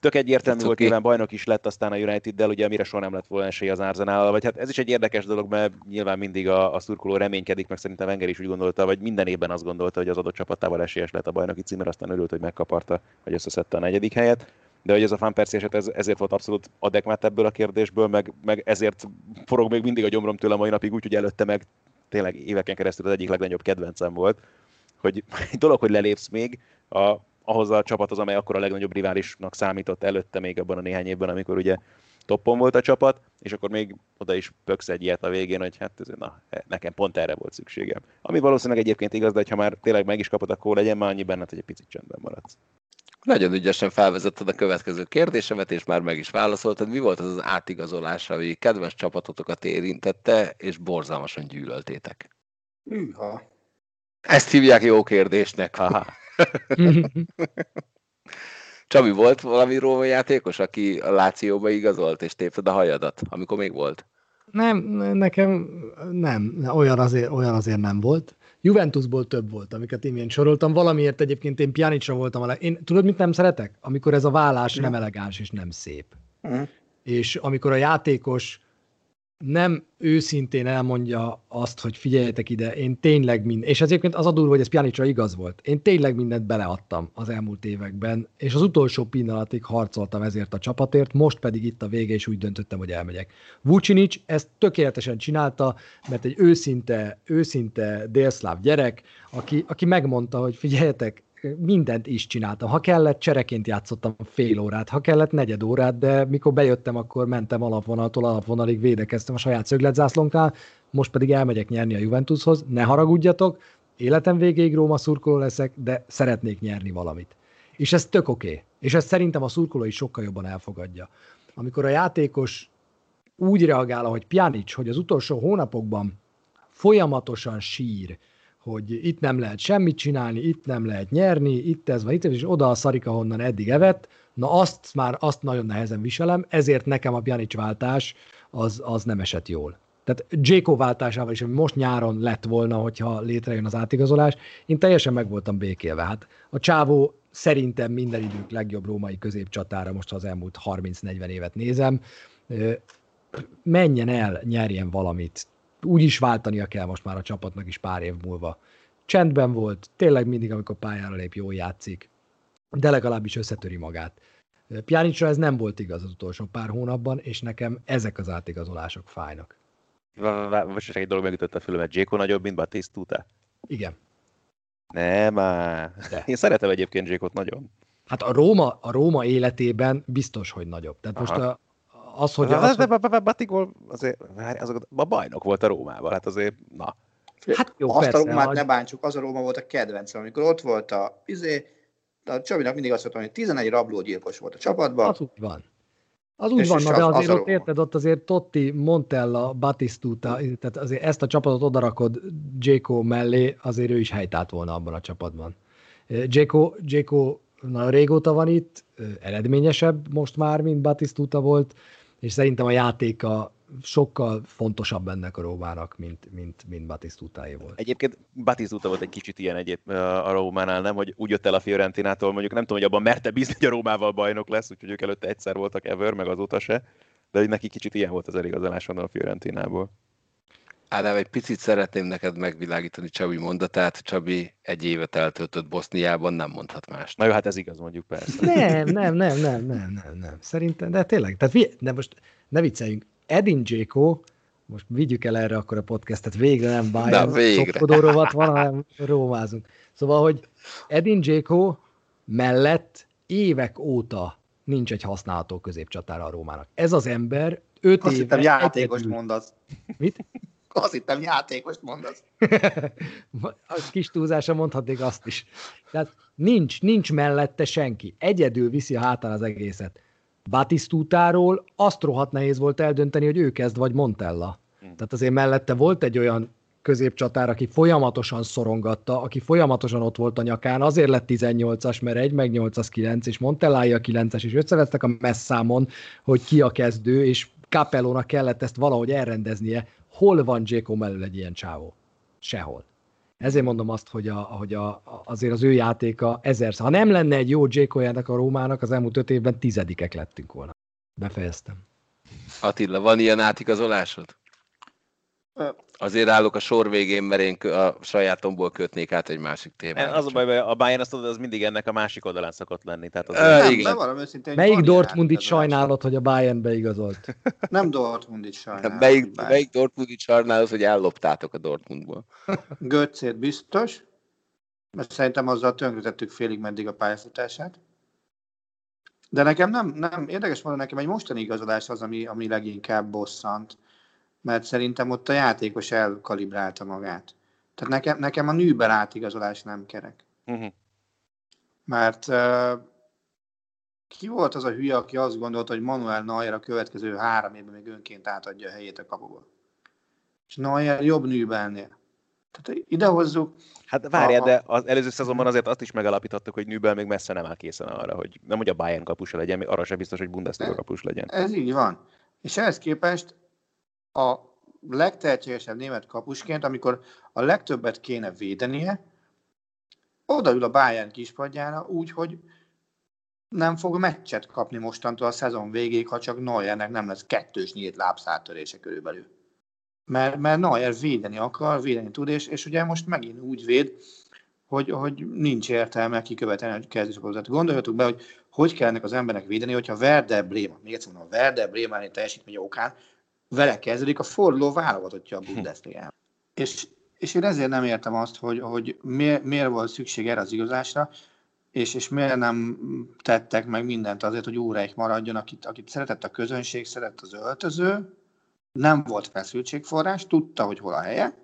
tök egyértelmű volt, nyilván bajnok is lett aztán a United-del, ugye amire soha nem lett volna esély az arsenal vagy hát ez is egy érdekes dolog, mert nyilván mindig a, a szurkoló reménykedik, meg szerintem Wenger is úgy gondolta, vagy minden évben azt gondolta, hogy az adott csapatával esélyes lett a bajnoki címre, aztán örült, hogy megkaparta, hogy összeszedte a negyedik helyet. De hogy ez a Van Persie eset, ez, ezért volt abszolút adekvát ebből a kérdésből, meg, meg ezért forog még mindig a gyomrom tőle mai napig, úgyhogy előtte meg tényleg éveken keresztül az egyik legnagyobb kedvencem volt, hogy egy dolog, hogy lelépsz még, a, ahhoz a csapathoz, amely akkor a legnagyobb riválisnak számított előtte még abban a néhány évben, amikor ugye toppon volt a csapat, és akkor még oda is pöksz egy ilyet a végén, hogy hát ez, na, nekem pont erre volt szükségem. Ami valószínűleg egyébként igaz, de ha már tényleg meg is kapod, akkor legyen már annyi benned, hogy egy picit csendben maradsz.
Nagyon ügyesen felvezetted a következő kérdésemet, és már meg is válaszoltad. Mi volt az az átigazolás, ami kedves csapatotokat érintette, és borzalmasan gyűlöltétek?
Hűha.
Ezt hívják jó kérdésnek. Haha. Csabi, volt valami Róma játékos, aki a Lációba igazolt, és tépted a hajadat, amikor még volt?
Nem, nekem nem, olyan azért, olyan azért nem volt. Juventusból több volt, amiket én soroltam. Valamiért egyébként én Pjanicra voltam. A én tudod, mit nem szeretek? Amikor ez a vállás nem elegáns és nem szép. Uh-huh. És amikor a játékos nem őszintén elmondja azt, hogy figyeljetek ide, én tényleg mind, és ezért az a durva, hogy ez Pjanicra igaz volt. Én tényleg mindent beleadtam az elmúlt években, és az utolsó pillanatig harcoltam ezért a csapatért, most pedig itt a vége, és úgy döntöttem, hogy elmegyek. Vucinic ezt tökéletesen csinálta, mert egy őszinte, őszinte délszláv gyerek, aki, aki megmondta, hogy figyeljetek, mindent is csináltam. Ha kellett, csereként játszottam fél órát, ha kellett, negyed órát, de mikor bejöttem, akkor mentem alapvonaltól alapvonalig, védekeztem a saját szögletzászlónknál, most pedig elmegyek nyerni a Juventushoz, ne haragudjatok, életem végéig Róma szurkoló leszek, de szeretnék nyerni valamit. És ez tök oké. Okay. És ezt szerintem a szurkoló is sokkal jobban elfogadja. Amikor a játékos úgy reagál, ahogy Pjanic, hogy az utolsó hónapokban folyamatosan sír, hogy itt nem lehet semmit csinálni, itt nem lehet nyerni, itt ez van, itt ez, és oda a szarik, ahonnan eddig evett, na azt már, azt nagyon nehezen viselem, ezért nekem a Pjanic váltás az, az nem esett jól. Tehát Jéko váltásával is, ami most nyáron lett volna, hogyha létrejön az átigazolás, én teljesen meg voltam békélve. Hát a csávó szerintem minden idők legjobb római középcsatára, most ha az elmúlt 30-40 évet nézem, menjen el, nyerjen valamit, úgy is váltania kell most már a csapatnak is pár év múlva. Csendben volt, tényleg mindig, amikor pályára lép, jól játszik, de legalábbis összetöri magát. Pjanicra ez nem volt igaz az utolsó pár hónapban, és nekem ezek az átigazolások fájnak.
Most egy dolog megütött a fülemet. Jéko nagyobb, mint Batistuta?
Igen.
Nem, már. De. Én szeretem egyébként Jékot nagyon.
Hát a Róma, a Róma életében biztos, hogy nagyobb. Tehát Aha. most a, az, hogy... Az,
hogy... Batigol azért, az a bajnok volt a Rómával, hát azért, na.
Hát jó, Azt persze, a Rómát ne bántsuk, az a Róma volt a kedvencem, amikor ott volt a, izé, a Csabinak mindig azt mondtam, hogy 11 rablógyilkos volt a csapatban.
Az úgy van. Az úgy van, de azért az ott érted, ott azért Totti, Montella, Batistuta, tehát azért ezt a csapatot odarakod Jéko mellé, azért ő is helytált volna abban a csapatban. Jéko, Jéko nagyon régóta van itt, eredményesebb most már, mint Batistuta volt, és szerintem a játéka sokkal fontosabb ennek a Rómának, mint, mint, mint Batisztútáé volt.
Egyébként Batisztúta volt egy kicsit ilyen egyéb a Rómánál, nem, hogy úgy jött el a Fiorentinától, mondjuk nem tudom, hogy abban merte bízni, hogy a Rómával bajnok lesz, úgyhogy ők előtte egyszer voltak ever, meg azóta se, de hogy neki kicsit ilyen volt az eligazolás a Fiorentinából.
Ádám, egy picit szeretném neked megvilágítani Csabi mondatát. Csabi egy évet eltöltött Boszniában, nem mondhat más.
Na jó, hát ez igaz, mondjuk persze.
Nem, nem, nem, nem, nem, nem, nem. Szerintem, de tényleg, tehát de most ne vicceljünk. Edin Dzséko, most vigyük el erre akkor a podcastet, végre nem Bayern szopkodórovat van, hanem rómázunk. Szóval, hogy Edin Dzséko mellett évek óta nincs egy használható középcsatára a Rómának. Ez az ember öt
Azt éve... játékos mondasz.
Mit?
Azt hittem játékost mondasz.
a kis túlzása mondhatnék azt is. Tehát nincs, nincs mellette senki. Egyedül viszi a hátán az egészet. Batisztútáról azt rohadt nehéz volt eldönteni, hogy ő kezd, vagy Montella. Hmm. Tehát azért mellette volt egy olyan középcsatár, aki folyamatosan szorongatta, aki folyamatosan ott volt a nyakán, azért lett 18-as, mert egy meg 8 az 9, és Montellája a 9-es, és összevesztek a messzámon, hogy ki a kezdő, és Capellónak kellett ezt valahogy elrendeznie, hol van Jéko mellől egy ilyen csávó? Sehol. Ezért mondom azt, hogy, a, hogy a, azért az ő játéka ezerszer. Ha nem lenne egy jó Jéko a Rómának, az elmúlt öt évben tizedikek lettünk volna. Befejeztem.
Attila, van ilyen átigazolásod? Azért állok a sor végén, mert én a sajátomból kötnék át egy másik témára.
Az a baj, hogy a Bayern azt az mindig ennek a másik oldalán szokott lenni. Tehát
az nem, igen. Nem, őszintén, melyik Dortmundit sajnálod, hogy a Bayern beigazolt?
Nem Dortmundit sajnálod.
Melyik, melyik Dortmundit sajnálod, hogy elloptátok a Dortmundból?
Götzét biztos, mert szerintem azzal tönkretettük félig meddig a pályafutását. De nekem nem, nem érdekes mondani, nekem egy mostani igazolás az, ami, ami leginkább bosszant mert szerintem ott a játékos elkalibrálta magát. Tehát nekem, nekem a nűber átigazolás nem kerek. Uh-huh. Mert uh, ki volt az a hülye, aki azt gondolta, hogy Manuel Neuer a következő három évben még önként átadja a helyét a kapuba. És Neuer jobb nűbelnél. Tehát idehozzuk.
Hát várjál, a... de az előző szezonban azért azt is megalapítottuk, hogy Nübel még messze nem áll készen arra, hogy nem hogy a Bayern kapusa legyen, még arra sem biztos, hogy Bundesliga kapus legyen.
Ez így van. És ehhez képest a legtehetségesebb német kapusként, amikor a legtöbbet kéne védenie, odaül a Bayern kispadjára úgy, hogy nem fog meccset kapni mostantól a szezon végéig, ha csak Neuernek nem lesz kettős nyílt lábszáltörése körülbelül. mert, mert Neuer védeni akar, védeni tud, és, és ugye most megint úgy véd, hogy, hogy nincs értelme kikövetelni a kezdőcsapatot. Gondoljatok be, hogy hogy kell ennek az embernek védeni, hogyha Werder Bremen, még egyszer mondom, Werder Bremen teljesítmény okán vele kezdődik a forduló válogatottja a bundesliga és, és én ezért nem értem azt, hogy, hogy miért, miért volt szükség erre az igazásra, és, és miért nem tettek meg mindent azért, hogy óráik maradjon, akit, akit szeretett a közönség, szeretett az öltöző, nem volt feszültségforrás, tudta, hogy hol a helye,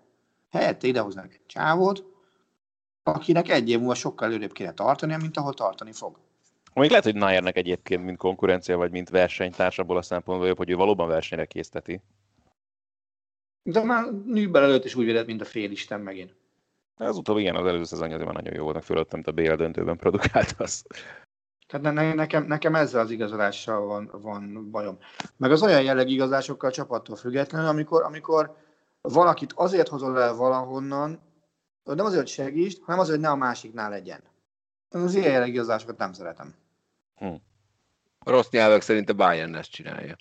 helyette idehoznak egy csávót, akinek egy év múlva sokkal előrébb kéne tartania, mint ahol tartani fog.
Még lehet, hogy Nayernek egyébként, mint konkurencia, vagy mint versenytárs abból a szempontból jobb, hogy ő valóban versenyre készteti.
De már Nübel előtt is úgy védett, mint a félisten megint.
Az utóbbi igen, az előző szezonja azért már nagyon jó volt, fölött, amit a BL döntőben produkált az.
Tehát ne, nekem, nekem ezzel az igazolással van, van bajom. Meg az olyan jelleg igazásokkal csapattól függetlenül, amikor, amikor valakit azért hozol el valahonnan, nem azért, hogy segítsd, hanem azért, hogy ne a másiknál legyen. Az ilyen jelleg igazásokat nem szeretem.
Hm. A rossz nyelvek szerint a Bayern ezt csinálja.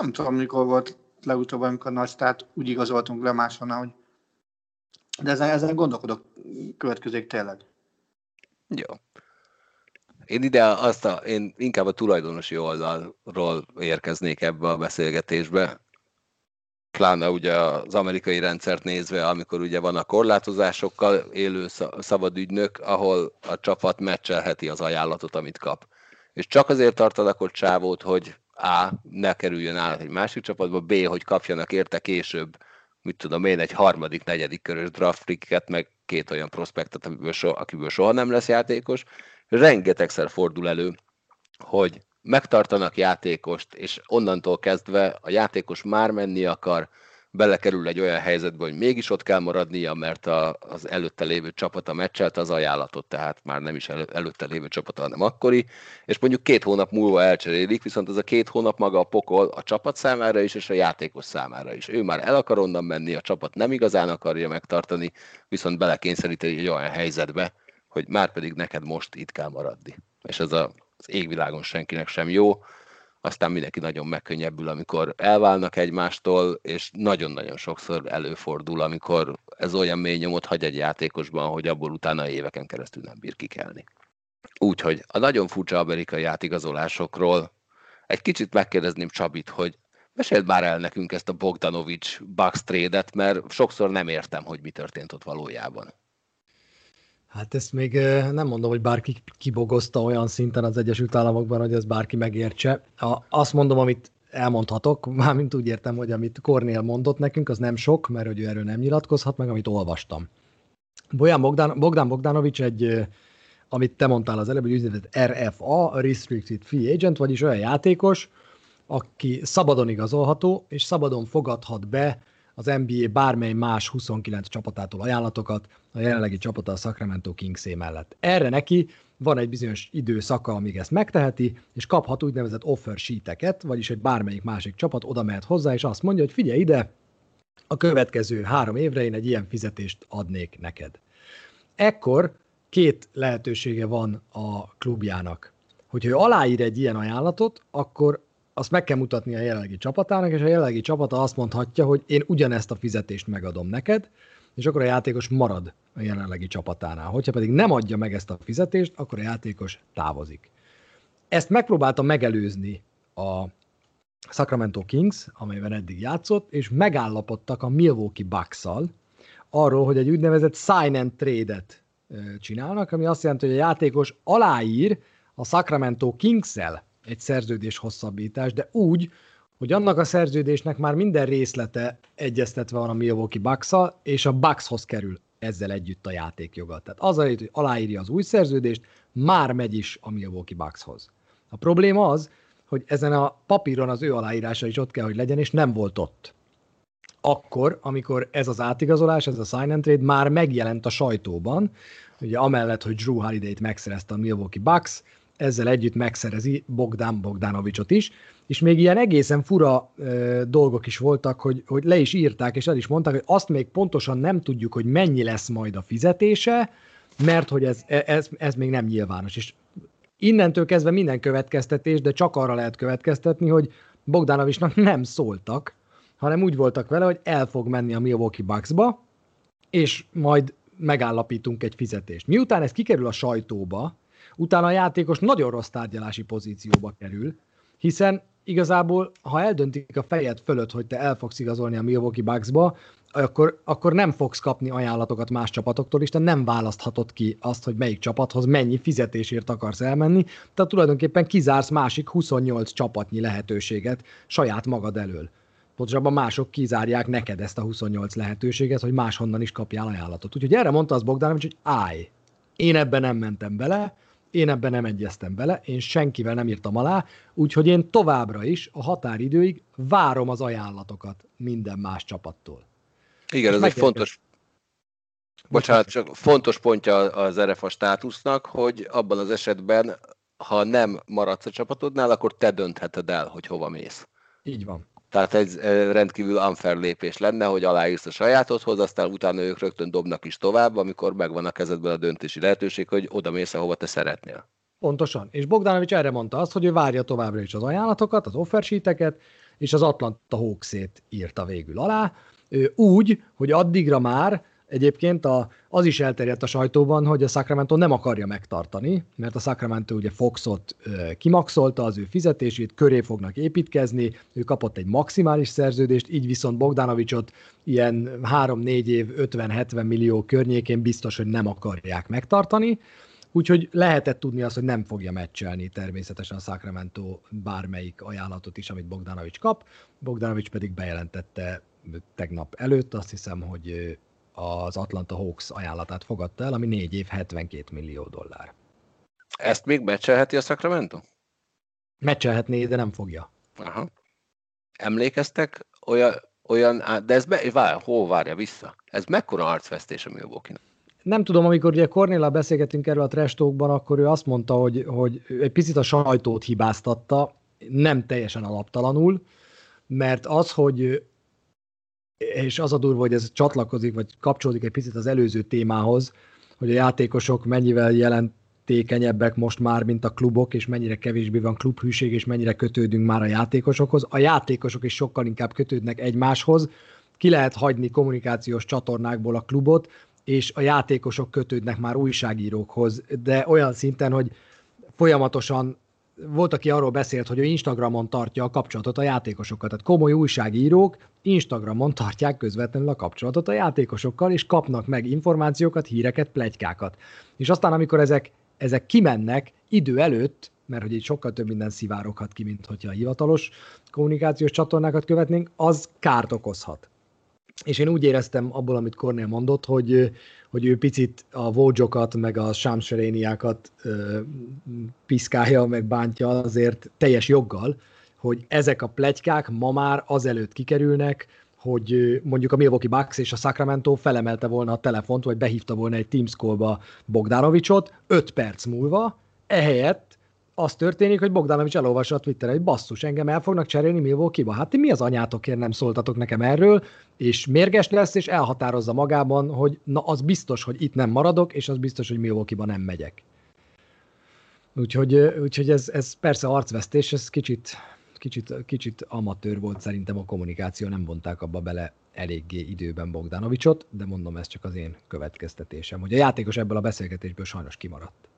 Nem tudom, mikor volt legutóbb, amikor nagy stát úgy igazoltunk le máshonnan, hogy de ezen, ezen gondolkodok következők tényleg.
Jó. Én ide azt a, én inkább a tulajdonosi oldalról érkeznék ebbe a beszélgetésbe. Pláne ugye az amerikai rendszert nézve, amikor ugye van a korlátozásokkal élő szabadügynök, ahol a csapat meccselheti az ajánlatot, amit kap. És csak azért tartanak ott csávót, hogy A. ne kerüljön át egy másik csapatba, B. hogy kapjanak érte később mit tudom én, egy harmadik, negyedik körös draft meg két olyan prospektet, akiből, so, akiből soha nem lesz játékos. Rengetegszer fordul elő, hogy megtartanak játékost, és onnantól kezdve a játékos már menni akar, belekerül egy olyan helyzetbe, hogy mégis ott kell maradnia, mert a, az előtte lévő csapata meccselte az ajánlatot, tehát már nem is elő, előtte lévő csapata, hanem akkori, és mondjuk két hónap múlva elcserélik, viszont ez a két hónap maga a pokol a csapat számára is, és a játékos számára is. Ő már el akar onnan menni, a csapat nem igazán akarja megtartani, viszont belekényszeríti egy olyan helyzetbe, hogy már pedig neked most itt kell maradni. És ez a, az égvilágon senkinek sem jó aztán mindenki nagyon megkönnyebbül, amikor elválnak egymástól, és nagyon-nagyon sokszor előfordul, amikor ez olyan mély nyomot hagy egy játékosban, hogy abból utána éveken keresztül nem bír kikelni. Úgyhogy a nagyon furcsa amerikai átigazolásokról egy kicsit megkérdezném Csabit, hogy meséld már el nekünk ezt a Bogdanovics Bucks trade mert sokszor nem értem, hogy mi történt ott valójában.
Hát ezt még nem mondom, hogy bárki kibogozta olyan szinten az Egyesült Államokban, hogy ez bárki megértse. Azt mondom, amit elmondhatok, mármint úgy értem, hogy amit Kornél mondott nekünk, az nem sok, mert hogy ő erről nem nyilatkozhat, meg amit olvastam. Bojan Bogdan, Bogdan Bogdanovics egy, amit te mondtál az előbb, hogy úgynevezett RFA, Restricted Free Agent, vagyis olyan játékos, aki szabadon igazolható, és szabadon fogadhat be az NBA bármely más 29 csapatától ajánlatokat, a jelenlegi csapata a Sacramento Kings mellett. Erre neki van egy bizonyos időszaka, amíg ezt megteheti, és kaphat úgynevezett offer sheeteket, vagyis egy bármelyik másik csapat oda mehet hozzá, és azt mondja, hogy figyelj ide, a következő három évre én egy ilyen fizetést adnék neked. Ekkor két lehetősége van a klubjának. Hogyha ő aláír egy ilyen ajánlatot, akkor azt meg kell mutatni a jelenlegi csapatának, és a jelenlegi csapata azt mondhatja, hogy én ugyanezt a fizetést megadom neked, és akkor a játékos marad a jelenlegi csapatánál. Hogyha pedig nem adja meg ezt a fizetést, akkor a játékos távozik. Ezt megpróbálta megelőzni a Sacramento Kings, amelyben eddig játszott, és megállapodtak a Milwaukee bucks arról, hogy egy úgynevezett sign and trade-et csinálnak, ami azt jelenti, hogy a játékos aláír a Sacramento Kings-el egy szerződés hosszabbítás, de úgy, hogy annak a szerződésnek már minden részlete egyeztetve van a Milwaukee bucks és a Buckshoz kerül ezzel együtt a játékjoga. Tehát az, hogy aláírja az új szerződést, már megy is a Milwaukee Buckshoz. A probléma az, hogy ezen a papíron az ő aláírása is ott kell, hogy legyen, és nem volt ott. Akkor, amikor ez az átigazolás, ez a sign and trade már megjelent a sajtóban, ugye amellett, hogy Drew Holiday-t megszerezte a Milwaukee Bucks, ezzel együtt megszerezi Bogdan Bogdanovicsot is, és még ilyen egészen fura ö, dolgok is voltak, hogy, hogy le is írták, és el is mondták, hogy azt még pontosan nem tudjuk, hogy mennyi lesz majd a fizetése, mert hogy ez, ez, ez még nem nyilvános. És innentől kezdve minden következtetés, de csak arra lehet következtetni, hogy Bogdanovicsnak nem szóltak, hanem úgy voltak vele, hogy el fog menni a Milwaukee Bucksba, és majd megállapítunk egy fizetést. Miután ez kikerül a sajtóba, utána a játékos nagyon rossz tárgyalási pozícióba kerül, hiszen igazából, ha eldöntik a fejed fölött, hogy te el fogsz igazolni a Milwaukee Bucksba, akkor, akkor nem fogsz kapni ajánlatokat más csapatoktól, és te nem választhatod ki azt, hogy melyik csapathoz mennyi fizetésért akarsz elmenni, tehát tulajdonképpen kizársz másik 28 csapatnyi lehetőséget saját magad elől. Pontosabban mások kizárják neked ezt a 28 lehetőséget, hogy máshonnan is kapjál ajánlatot. Úgyhogy erre mondta az Bogdanovics, hogy állj, én ebben nem mentem bele, én ebben nem egyeztem bele, én senkivel nem írtam alá, úgyhogy én továbbra is a határidőig várom az ajánlatokat minden más csapattól.
Igen, ez egy fontos, bocsánat, csak fontos pontja az RFA státusznak, hogy abban az esetben, ha nem maradsz a csapatodnál, akkor te döntheted el, hogy hova mész.
Így van.
Tehát ez rendkívül unfair lépés lenne, hogy aláírsz a sajátodhoz, aztán utána ők rögtön dobnak is tovább, amikor megvan a kezedben a döntési lehetőség, hogy oda mész, ahova te szeretnél.
Pontosan. És Bogdanovics erre mondta azt, hogy ő várja továbbra is az ajánlatokat, az offersíteket, és az Atlanta Hawks-ét írta végül alá, úgy, hogy addigra már Egyébként a, az is elterjedt a sajtóban, hogy a Sacramento nem akarja megtartani, mert a Sacramento ugye Foxot ö, kimaxolta az ő fizetését, köré fognak építkezni, ő kapott egy maximális szerződést, így viszont Bogdanovicsot ilyen 3-4 év 50-70 millió környékén biztos, hogy nem akarják megtartani. Úgyhogy lehetett tudni azt, hogy nem fogja meccselni természetesen a Sacramento bármelyik ajánlatot is, amit Bogdanovics kap. Bogdanovics pedig bejelentette tegnap előtt, azt hiszem, hogy az Atlanta Hawks ajánlatát fogadta el, ami 4 év 72 millió dollár.
Ezt még meccselheti a Sacramento?
Meccselhetné, de nem fogja.
Aha. Emlékeztek olyan, olyan de ez, be, vár, hol várja vissza? Ez mekkora arcvesztés a milwaukee
nem tudom, amikor ugye Cornéla beszélgetünk erről a trestókban, akkor ő azt mondta, hogy, hogy egy picit a sajtót hibáztatta, nem teljesen alaptalanul, mert az, hogy és az a durva, hogy ez csatlakozik, vagy kapcsolódik egy picit az előző témához, hogy a játékosok mennyivel jelentékenyebbek most már, mint a klubok, és mennyire kevésbé van klubhűség, és mennyire kötődünk már a játékosokhoz. A játékosok is sokkal inkább kötődnek egymáshoz, ki lehet hagyni kommunikációs csatornákból a klubot, és a játékosok kötődnek már újságírókhoz, de olyan szinten, hogy folyamatosan volt, aki arról beszélt, hogy ő Instagramon tartja a kapcsolatot a játékosokkal. Tehát komoly újságírók Instagramon tartják közvetlenül a kapcsolatot a játékosokkal, és kapnak meg információkat, híreket, plegykákat. És aztán, amikor ezek, ezek kimennek idő előtt, mert hogy egy sokkal több minden szivároghat ki, mint hogyha a hivatalos kommunikációs csatornákat követnénk, az kárt okozhat. És én úgy éreztem abból, amit Kornél mondott, hogy, hogy ő picit a Vódzsokat, meg a Sámseréniákat piszkálja, meg bántja azért teljes joggal, hogy ezek a plegykák ma már azelőtt kikerülnek, hogy mondjuk a Milwaukee Bucks és a Sacramento felemelte volna a telefont, vagy behívta volna egy Teams call-ba Bogdanovicsot, 5 perc múlva, ehelyett az történik, hogy Bogdanovics elolvassa a Twitteren, hogy basszus, engem el fognak cserélni Milwaukee-ba. Hát ti mi az anyátokért nem szóltatok nekem erről, és mérges lesz, és elhatározza magában, hogy na az biztos, hogy itt nem maradok, és az biztos, hogy Milwaukee-ba nem megyek. Úgyhogy, úgyhogy ez, ez persze arcvesztés, ez kicsit, kicsit, kicsit amatőr volt szerintem a kommunikáció, nem vonták abba bele eléggé időben Bogdanovicsot, de mondom, ez csak az én következtetésem, hogy a játékos ebből a beszélgetésből sajnos kimaradt.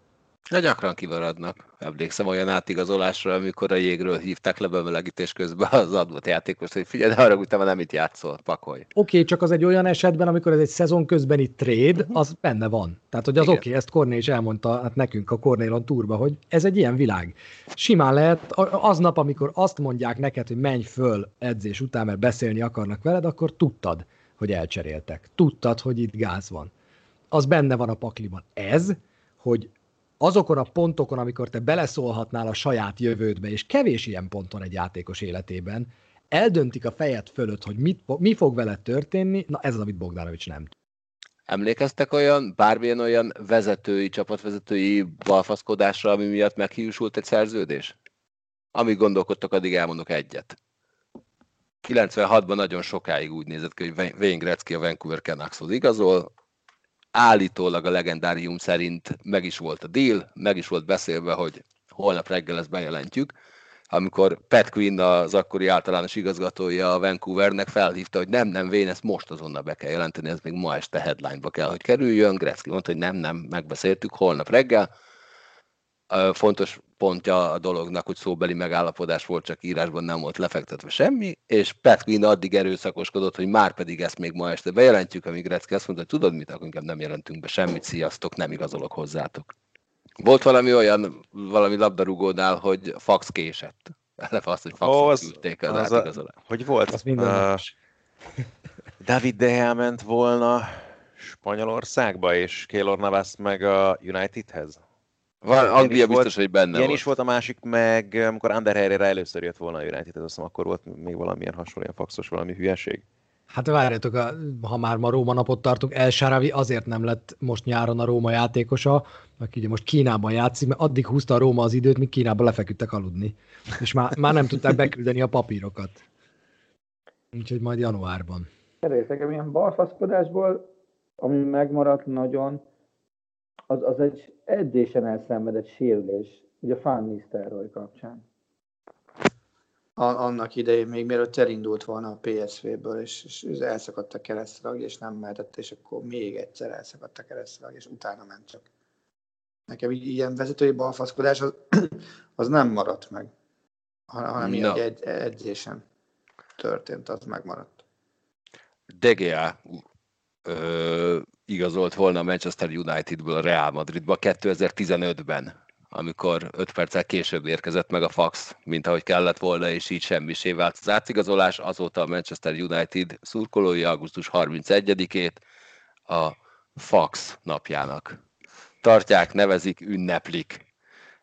Ja, gyakran kimaradnak. Emlékszem olyan átigazolásra, amikor a jégről hívták le bemelegítés közben az adott játékos, hogy figyelj, de arra utána nem itt játszol, pakolj. Oké,
okay, csak az egy olyan esetben, amikor ez egy szezon közbeni trade, mhm. az benne van. Tehát, hogy az oké, okay, ezt Kornél is elmondta hát nekünk a Kornélon túrba, hogy ez egy ilyen világ. Simán lehet, aznap, amikor azt mondják neked, hogy menj föl edzés után, mert beszélni akarnak veled, akkor tudtad, hogy elcseréltek. Tudtad, hogy itt gáz van. Az benne van a pakliban. Ez, hogy azokon a pontokon, amikor te beleszólhatnál a saját jövődbe, és kevés ilyen ponton egy játékos életében, eldöntik a fejed fölött, hogy mit, mi fog veled történni, na ez az, amit Bogdanovics nem
Emlékeztek olyan, bármilyen olyan vezetői, csapatvezetői balfaszkodásra, ami miatt meghiúsult egy szerződés? Amíg gondolkodtak, addig elmondok egyet. 96-ban nagyon sokáig úgy nézett ki, hogy Wayne Gretzky a Vancouver Canuckshoz igazol, állítólag a legendárium szerint meg is volt a deal, meg is volt beszélve, hogy holnap reggel ezt bejelentjük, amikor Pat Quinn az akkori általános igazgatója a Vancouvernek felhívta, hogy nem, nem, Vén, ezt most azonnal be kell jelenteni, ez még ma este headline-ba kell, hogy kerüljön. Gretzky mondta, hogy nem, nem, megbeszéltük holnap reggel. Fontos pontja a dolognak, hogy szóbeli megállapodás volt, csak írásban nem volt lefektetve semmi, és Pat Quinn addig erőszakoskodott, hogy már pedig ezt még ma este bejelentjük, amíg Gretzky azt mondta, hogy tudod mit, akkor inkább nem jelentünk be semmit, sziasztok, nem igazolok hozzátok. Volt valami olyan, valami labdarúgónál, hogy fax késett. Eleve azt, hogy faxot
Ó, az-
küldték az,
az
az
a- Hogy volt?
Az minden
Uh,
más.
David De Gea ment volna Spanyolországba, és Keylor Navas meg a Unitedhez.
Van, Anglia
is volt-
biztos, hogy benne
Ilyen
volt.
is volt a másik, meg amikor Ander Herrera először jött volna a Unitedhez, azt hiszem akkor volt még valamilyen hasonló, ilyen faxos valami hülyeség.
Hát várjátok, a, ha már ma Róma napot tartunk, El Sharawi azért nem lett most nyáron a Róma játékosa, aki ugye most Kínában játszik, mert addig húzta a Róma az időt, míg Kínában lefeküdtek aludni. És már, már nem tudták beküldeni a papírokat. Úgyhogy majd januárban.
Nekem ilyen balfaszkodásból, ami megmaradt nagyon, az, az egy edzésen elszenvedett sérülés, ugye a Fan Nistelrooy kapcsán. A, annak idején, még mielőtt elindult volna a PSV-ből, és, és elszakadt a keresztrag, és nem mehetett, és akkor még egyszer elszakadt a keresztrag, és utána ment csak. Nekem így ilyen vezetői balfaszkodás az, az nem maradt meg, hanem
No.
ilyen egy edzésen történt, az megmaradt.
Ö, igazolt volna a Manchester Unitedből a Real Madridba 2015-ben, amikor 5 perccel később érkezett meg a fax, mint ahogy kellett volna, és így semmisé vált az átigazolás. Azóta a Manchester United szurkolói augusztus 31-ét a fax napjának tartják, nevezik, ünneplik.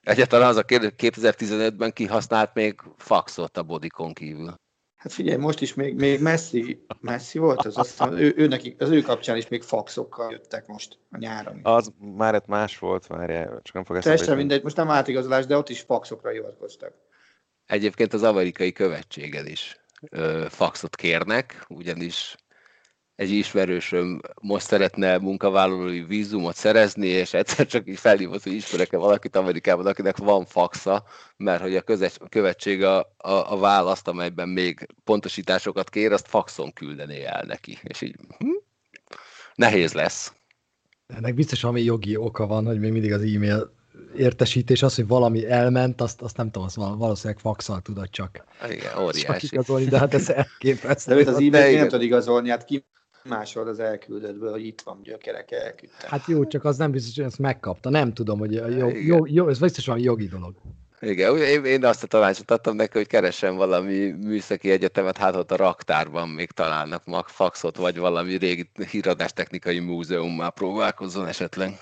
Egyáltalán az a kérdés, 2015-ben kihasznált még faxot a bodikon kívül.
Hát figyelj, most is még, még Messi, Messi volt, az, azt hiszem, ő, ő neki, az ő kapcsán is még faxokkal jöttek most a nyáron.
Az már ott más volt, várjál, csak nem fog eszembe
Teljesen mindegy, most nem átigazolás, de ott is faxokra hivatkoztak.
Egyébként az amerikai követségen is ö, faxot kérnek, ugyanis egy ismerősöm most szeretne munkavállalói vízumot szerezni, és egyszer csak így felhívott, hogy ismerek-e valakit Amerikában, akinek van faxa, mert hogy a közös, követség a, a, a választ, amelyben még pontosításokat kér, azt faxon küldené el neki. És így hm? nehéz lesz.
Ennek biztos valami jogi oka van, hogy még mindig az e-mail értesítés, az, hogy valami elment, azt, azt nem tudom, azt val- valószínűleg faxal tudod csak,
Igen,
csak
óriási.
igazolni, de hát ez elképesztő.
De az
igen.
nem tudod igazolni, hát ki másod az elküldöttből, hogy itt van gyökerek, elküldtem.
Hát jó, csak az nem biztos, hogy ezt megkapta. Nem tudom, hogy jó, jó, jó, ez biztos jogi dolog.
Igen, úgy- én, én azt a tanácsot adtam neki, hogy keressen valami műszaki egyetemet, hát ott a raktárban még találnak mag faxot, vagy valami régi híradástechnikai múzeummal próbálkozzon esetleg.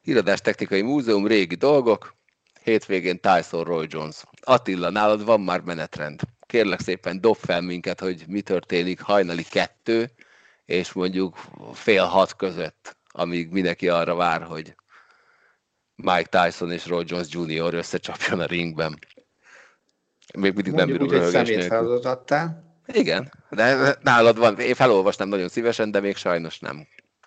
Híradástechnikai múzeum, régi dolgok, hétvégén Tyson Roy Jones. Attila, nálad van már menetrend. Kérlek szépen, dob fel minket, hogy mi történik hajnali kettő, és mondjuk fél hat között, amíg mindenki arra vár, hogy Mike Tyson és Roy Jones Jr. összecsapjon a ringben. Még mindig nem
Mondjuk
bírok
úgy, hogy
röhögés nélkül. Igen, de nálad van. Én felolvasnám nagyon szívesen, de még sajnos nem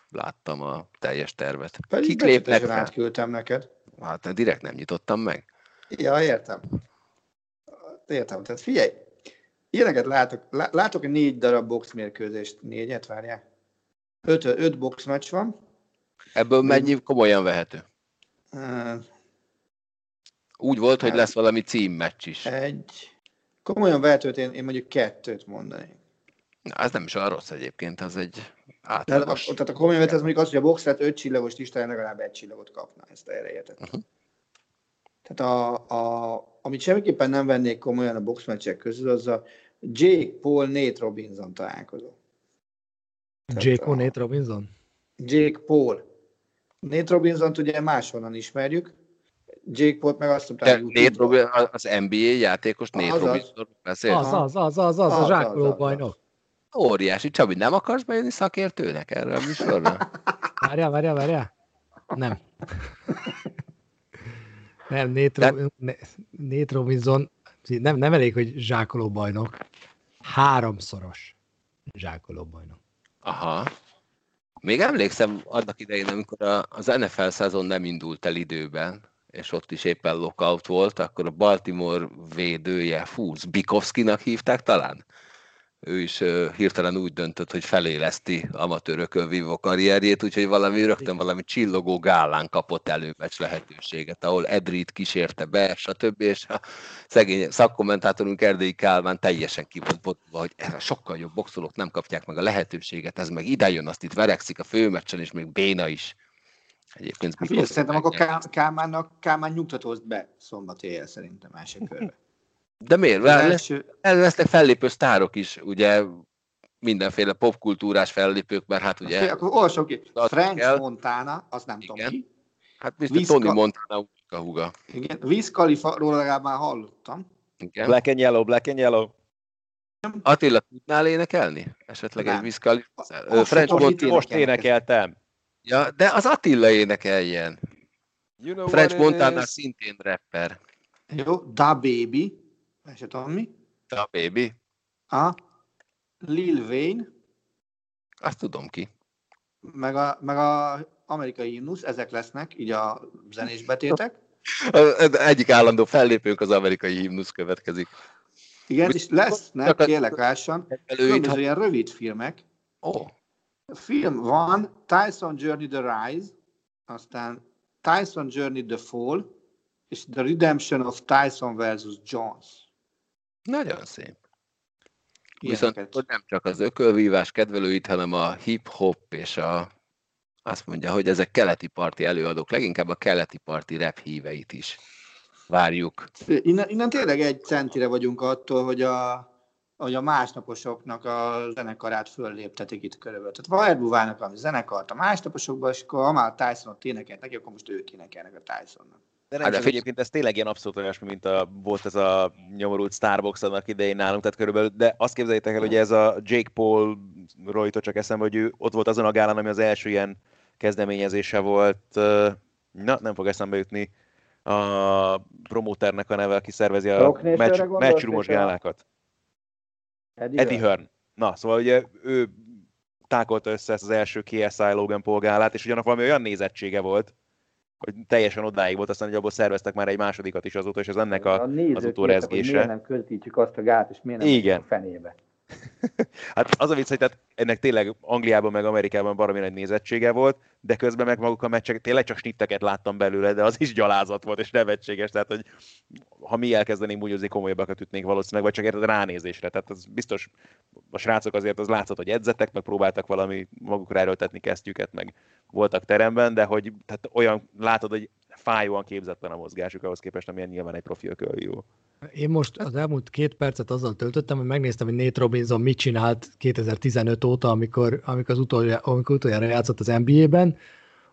láttam a teljes tervet.
Pedig
Kik lépnek fel?
átküldtem neked.
Hát direkt nem nyitottam meg.
Ja, értem. Értem. Tehát figyelj, ilyeneket látok. Lá- Látok négy darab boxmérkőzést. Négyet, várjál. Öt, öt boxmeccs van.
Ebből mennyi komolyan vehető?
Ö,
Úgy volt, hogy lesz valami címmeccs is.
Egy. Komolyan vehetőt én, én mondjuk kettőt mondanék.
Na, ez nem is olyan rossz egyébként, az egy
De a,
átlagos.
tehát a komolyan vehető az mondjuk az, hogy a box lett öt csillagos listáján legalább egy csillagot kapna. Ezt erre érted.
Uh-huh.
Tehát a, a, amit semmiképpen nem vennék komolyan a boxmeccsek közül, az a Jake Paul Nate Robinson találkozó. Tehát
Jake
a-
Nate Robinson?
Jake Paul. Nate robinson ugye máshonnan ismerjük. Jake Paul meg azt mondta,
Nate Robin, az NBA játékos Nate
Azaz.
Robinson beszél.
Az, az, az, az, az, a
Az,
zsákoló
az, az,
bajnok.
Óriási. Csabi, nem akarsz bejönni szakértőnek erre a műsorra?
Várjál, várjál, várjál. Nem. Nem, Nate,
De-
Rob- Nate Robinson nem, nem elég, hogy zsákoló bajnok. Háromszoros zsákoló bajnok.
Aha. Még emlékszem annak idején, amikor a, az NFL szezon nem indult el időben, és ott is éppen lockout volt, akkor a Baltimore védője, fú, Bikovskinak hívták talán? Ő is hirtelen úgy döntött, hogy feléleszti amatőrökön vívó karrierjét, úgyhogy valami rögtön valami csillogó gálán kapott előmecs lehetőséget, ahol Edrit kísérte be, stb. És a szegény szakkommentátorunk Erdélyi Kálmán teljesen ki volt hogy sokkal jobb boxolók nem kapják meg a lehetőséget, ez meg ide jön, azt itt verekszik a főmeccsen, és még béna is.
Egyébként hát, figyelj, szerintem akkor Kálmánnak, Kálmán nyugtatózt be szombat éjjel szerintem első körbe.
De miért? Lesz, lesznek fellépő sztárok is, ugye mindenféle popkultúrás fellépők, mert hát ugye...
Akkor olvasok ki. French kell. Montana, azt nem Igen. tudom ki.
Hát biztos Wiz Tony Montana a húga.
Igen, Wiz Khalifa, róla legalább már hallottam.
Igen. Black and Yellow, Black and Yellow.
Attila, tudnál énekelni? Esetleg nem. egy Wiz Khalifa?
French Montana. Most énekeltem.
Ja, de az Attila énekeljen. You know French Montana szintén rapper.
Jó, Da Baby. Se tudom mi.
A Baby.
A Lil Wayne.
Azt tudom ki.
Meg a, meg a amerikai himnusz, ezek lesznek, így a zenés betétek.
Egyik állandó fellépőnk az amerikai himnusz következik.
Igen, és lesznek, kérlek lássan, különböző ilyen rövid filmek.
Oh.
A film van Tyson Journey the Rise, aztán Tyson Journey the Fall, és The Redemption of Tyson versus Jones.
Nagyon szép. Viszont hogy nem csak az ökölvívás kedvelőit, hanem a hip-hop és a, azt mondja, hogy ezek keleti parti előadók, leginkább a keleti parti rap híveit is várjuk.
Innen, innen tényleg egy centire vagyunk attól, hogy a, hogy a másnaposoknak a zenekarát fölléptetik itt körülbelül. Tehát Vajerbuvának a zenekart a másnaposokban, és akkor Amal Tysonot énekelt neki, akkor most ők énekelnek a Tysonnak.
De nem hát csak egyébként ez tényleg ilyen abszolút olyasmi, mint a, volt ez a nyomorult Starbucks annak idején nálunk, tehát körülbelül, de azt képzeljétek el, hogy ez a Jake Paul rojtó csak eszembe, hogy ő ott volt azon a gálán, ami az első ilyen kezdeményezése volt, na, nem fog eszembe jutni, a promóternek a neve, aki szervezi a meccsrumos gálákat. Eddie, Eddie Hearn. Na, szóval ugye ő tákolta össze ezt az első KSI Logan Paul gálát, és ugyanak valami olyan nézettsége volt, hogy teljesen odáig volt, aztán hogy abból szerveztek már egy másodikat is azóta, és ez ennek a, a az utórezgése.
Miért nem közvetítjük azt a gát, és miért nem
Igen.
a fenébe.
hát az a vicc, hogy tehát ennek tényleg Angliában meg Amerikában baromi nagy nézettsége volt, de közben meg maguk a meccsek, tényleg csak snitteket láttam belőle, de az is gyalázat volt és nevetséges, tehát hogy ha mi elkezdenénk búgyozni, komolyabbakat ütnénk valószínűleg, vagy csak érted ránézésre, tehát az biztos a srácok azért az látszott, hogy edzettek, meg próbáltak valami magukra erőltetni kesztyüket, meg voltak teremben, de hogy tehát olyan látod, hogy fájóan képzetlen a mozgásuk ahhoz képest, amilyen nyilván egy profi ökölvívó.
Én most az elmúlt két percet azzal töltöttem, hogy megnéztem, hogy Nate Robinson mit csinált 2015 óta, amikor, amikor, az utoljára, amikor utoljára játszott az NBA-ben.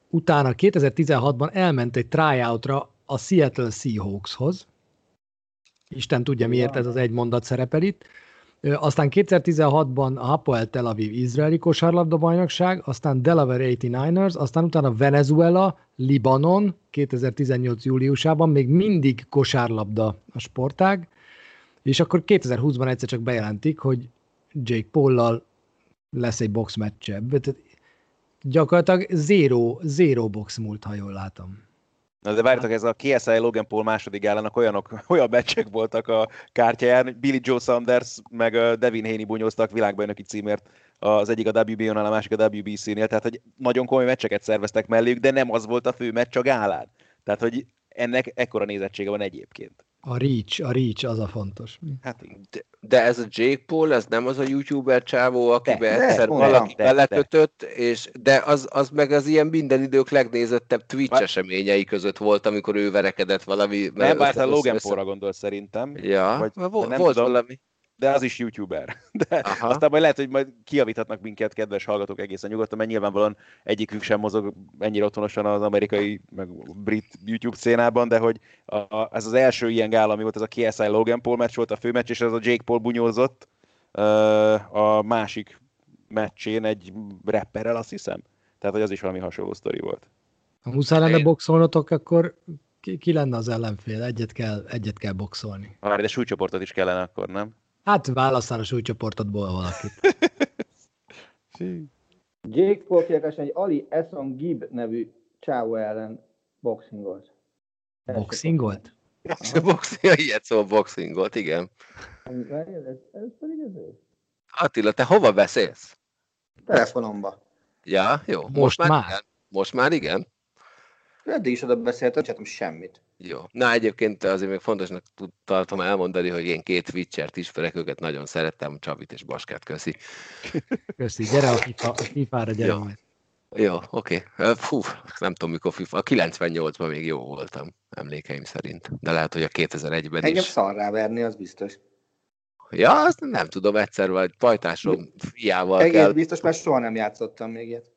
Utána 2016-ban elment egy tryoutra a Seattle Seahawkshoz. Isten tudja, miért ez az egy mondat szerepel itt. Aztán 2016-ban a Hapoel Tel Aviv izraeli kosárlabda bajnokság, aztán Delaware 89ers, aztán utána Venezuela, Libanon 2018. júliusában, még mindig kosárlabda a sportág, és akkor 2020-ban egyszer csak bejelentik, hogy Jake Paul-lal lesz egy box meccse. Gyakorlatilag zero, zero box múlt, ha jól látom.
Na de várjatok, ez a KSI Logan Paul második ellenek olyanok, olyan meccsek voltak a kártyáján, Billy Joe Sanders meg Devin Haney bunyóztak világbajnoki címért az egyik a WBO-nál, a másik a WBC-nél, tehát hogy nagyon komoly meccseket szerveztek melléjük, de nem az volt a fő meccs a gálán. Tehát, hogy ennek ekkora nézettsége van egyébként.
A reach, a reach az a fontos.
Hát, de, de ez a Jake Paul, ez nem az a youtuber csávó, akibe de, egyszer de, valaki de, belekötött, de. és de az, az meg az ilyen minden idők legnézettebb Twitch Bár... eseményei között volt, amikor ő verekedett valami.
Nem, bár a Logan Paul-ra gondol szerintem.
Ja, vagy, volt, nem volt tudom. valami
de az is youtuber. De Aha. aztán majd lehet, hogy majd kiavíthatnak minket, kedves hallgatók egészen nyugodtan, mert nyilvánvalóan egyikük sem mozog ennyire otthonosan az amerikai, meg brit YouTube szénában, de hogy a, a, ez az első ilyen gála, ami volt, ez a KSI Logan Paul meccs volt a főmeccs, és ez a Jake Paul bunyózott a másik meccsén egy rapperrel, azt hiszem. Tehát, hogy az is valami hasonló sztori volt.
Ha muszáj lenne boxolnotok, akkor ki, ki lenne az ellenfél? Egyet kell, egyet kell boxolni.
Várj, de súlycsoportot is kellene akkor, nem?
Hát választál a súlycsoportodból valakit.
Jake Paul egy Ali Eson Gibb nevű csávó ellen boxingolt.
Boxingolt?
Boxing, ilyet szó boxingolt, igen.
Ez pedig ez
Attila, te hova beszélsz?
Telefonomba.
Ja, jó.
Most már?
Igen. Most már igen?
Eddig is oda beszéltem, csináltam semmit.
Jó. Na egyébként azért még fontosnak tartom elmondani, hogy én két Witcher-t ismerek, őket nagyon szerettem, Csabit és Baskát, köszi.
Köszi, gyere a FIFA, a FIFA-ra, gyere
Jó.
majd.
Jó, oké. Okay. Fú, nem tudom mikor FIFA. A 98-ban még jó voltam, emlékeim szerint. De lehet, hogy a 2001-ben
Engem
is.
szarrá verni, az biztos.
Ja, azt nem tudom, egyszer vagy pajtásom fiával
Egész
kell,
biztos, mert soha nem játszottam még ilyet.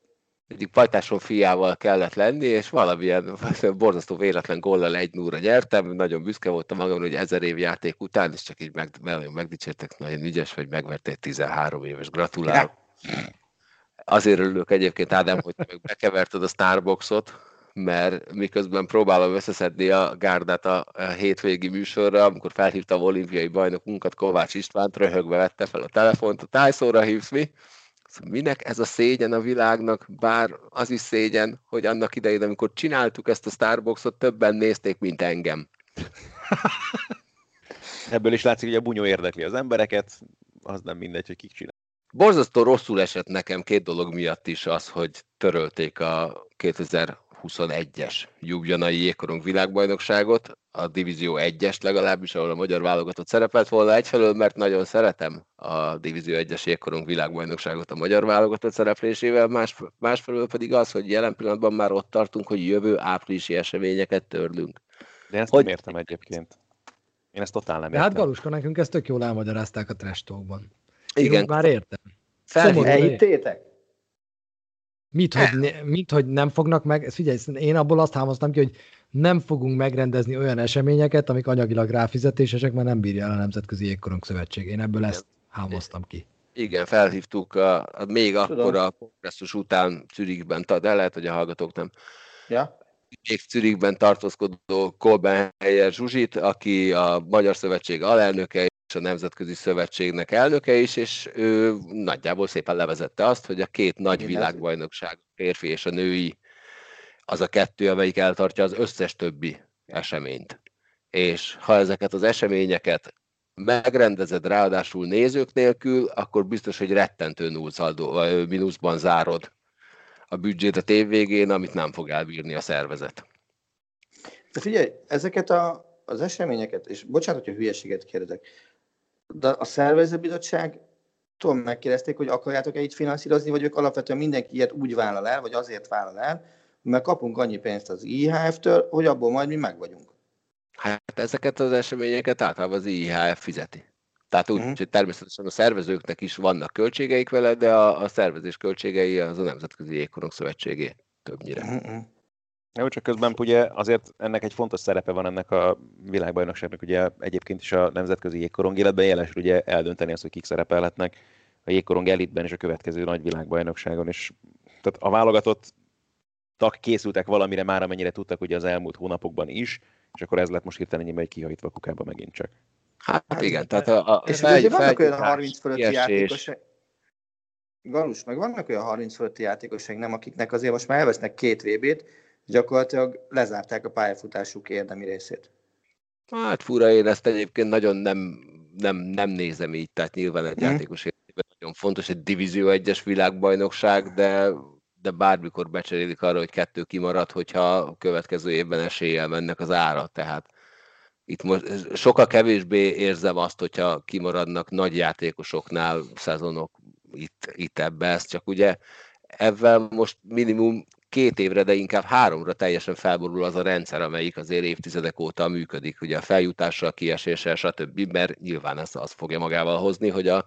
Egyik pajtásom fiával kellett lenni, és valamilyen borzasztó véletlen góllal egy núra nyertem, nagyon büszke voltam magamra, hogy ezer év játék után, és csak így meg, nagyon megdicsértek, nagyon ügyes vagy, megvertél 13 éves, gratulálok. Azért örülök egyébként, Ádám, hogy meg bekeverted a Starboxot, mert miközben próbálom összeszedni a gárdát a hétvégi műsorra, amikor felhívtam olimpiai bajnokunkat, Kovács Istvánt, röhögve vette fel a telefont, a tájszóra hívsz mi? Minek ez a szégyen a világnak, bár az is szégyen, hogy annak idején, amikor csináltuk ezt a Starboxot, többen nézték, mint engem.
Ebből is látszik, hogy a bunyó érdekli az embereket, az nem mindegy, hogy kik csinál.
Borzasztó rosszul esett nekem két dolog miatt is az, hogy törölték a 2021-es Jubjanai Jégkorong világbajnokságot, a Divízió 1-est legalábbis, ahol a magyar válogatott szerepelt volna egyfelől, mert nagyon szeretem a Divízió 1-es Jégkorong világbajnokságot a magyar válogatott szereplésével, más, másfelől pedig az, hogy jelen pillanatban már ott tartunk, hogy jövő áprilisi eseményeket törlünk.
De én ezt
Hogy-
nem értem egyébként. Én ezt totál nem
De hát
értem.
Galuska, nekünk ezt tök jól elmagyarázták a. Én
Igen,
úgy már értem.
felhív,
szomorú.
Elhittétek?
Mit, hogy, ne, mit, hogy nem fognak meg, ezt figyelj, én abból azt hámoztam ki, hogy nem fogunk megrendezni olyan eseményeket, amik anyagilag ráfizetésesek, mert nem bírja el a Nemzetközi Jégkorong Szövetség. Én ebből ezt hámoztam ki.
Igen, felhívtuk a, a még
Tudom.
akkor a kongresszus után Zürichben, de lehet, hogy a hallgatók nem.
Ja?
Még Zürichben tartózkodó Kolbenhelyer Zsuzsit, aki a Magyar Szövetség alelnöke és a Nemzetközi Szövetségnek elnöke is, és ő nagyjából szépen levezette azt, hogy a két nagy
Igen,
világbajnokság, a férfi és a női, az a kettő, amelyik eltartja az összes többi eseményt. És ha ezeket az eseményeket megrendezed ráadásul nézők nélkül, akkor biztos, hogy rettentő nullszaldó, vagy mínuszban zárod a büdzsét a tév végén, amit nem fog elbírni a szervezet.
De figyelj, ezeket a, az eseményeket, és bocsánat, hogyha hülyeséget kérdezek, de a szervezőbizottság tudom, megkérdezték, hogy akarjátok-e itt finanszírozni, vagy ők alapvetően mindenki ilyet úgy vállal el, vagy azért vállal el, mert kapunk annyi pénzt az IHF-től, hogy abból majd mi meg vagyunk.
Hát ezeket az eseményeket általában az IHF fizeti. Tehát úgy,
Mhm.
hogy természetesen a szervezőknek is vannak költségeik vele, de a, a szervezés költségei az a Nemzetközi Jégkorong Szövetségé többnyire.
Mhm.
Jó, csak közben ugye azért ennek egy fontos szerepe van ennek a világbajnokságnak, ugye egyébként is a nemzetközi jégkorong életben jelesül ugye eldönteni azt, hogy kik szerepelhetnek a jégkorong elitben és a következő nagy világbajnokságon, és tehát a válogatott tag készültek valamire már, amennyire tudtak ugye az elmúlt hónapokban is, és akkor ez lett most hirtelen ennyi egy kihajtva kukába megint csak.
Hát,
Hát
igen, tehát a, a
És
fel-
azért vannak olyan
felgyújtás,
30 fölötti játékosok, Galus, meg vannak olyan 30 fölötti játékosok, nem, akiknek azért most már elvesznek két VB-t, gyakorlatilag lezárták a pályafutásuk érdemi részét.
Hát fura, én ezt egyébként nagyon nem, nem, nem nézem így, tehát nyilván egy
Mhm.
játékos nagyon fontos, egy Divízió 1-es világbajnokság, de, de bármikor becserélik arra, hogy kettő kimarad, hogyha a következő évben eséllyel mennek az ára, tehát itt most sokkal kevésbé érzem azt, hogyha kimaradnak nagy játékosoknál szezonok itt, itt ebbe, ez csak ugye ebben most minimum két évre, de inkább háromra teljesen felborul az a rendszer, amelyik azért évtizedek óta működik, ugye a feljutással, kieséssel, stb., mert nyilván ez az fogja magával hozni, hogy a,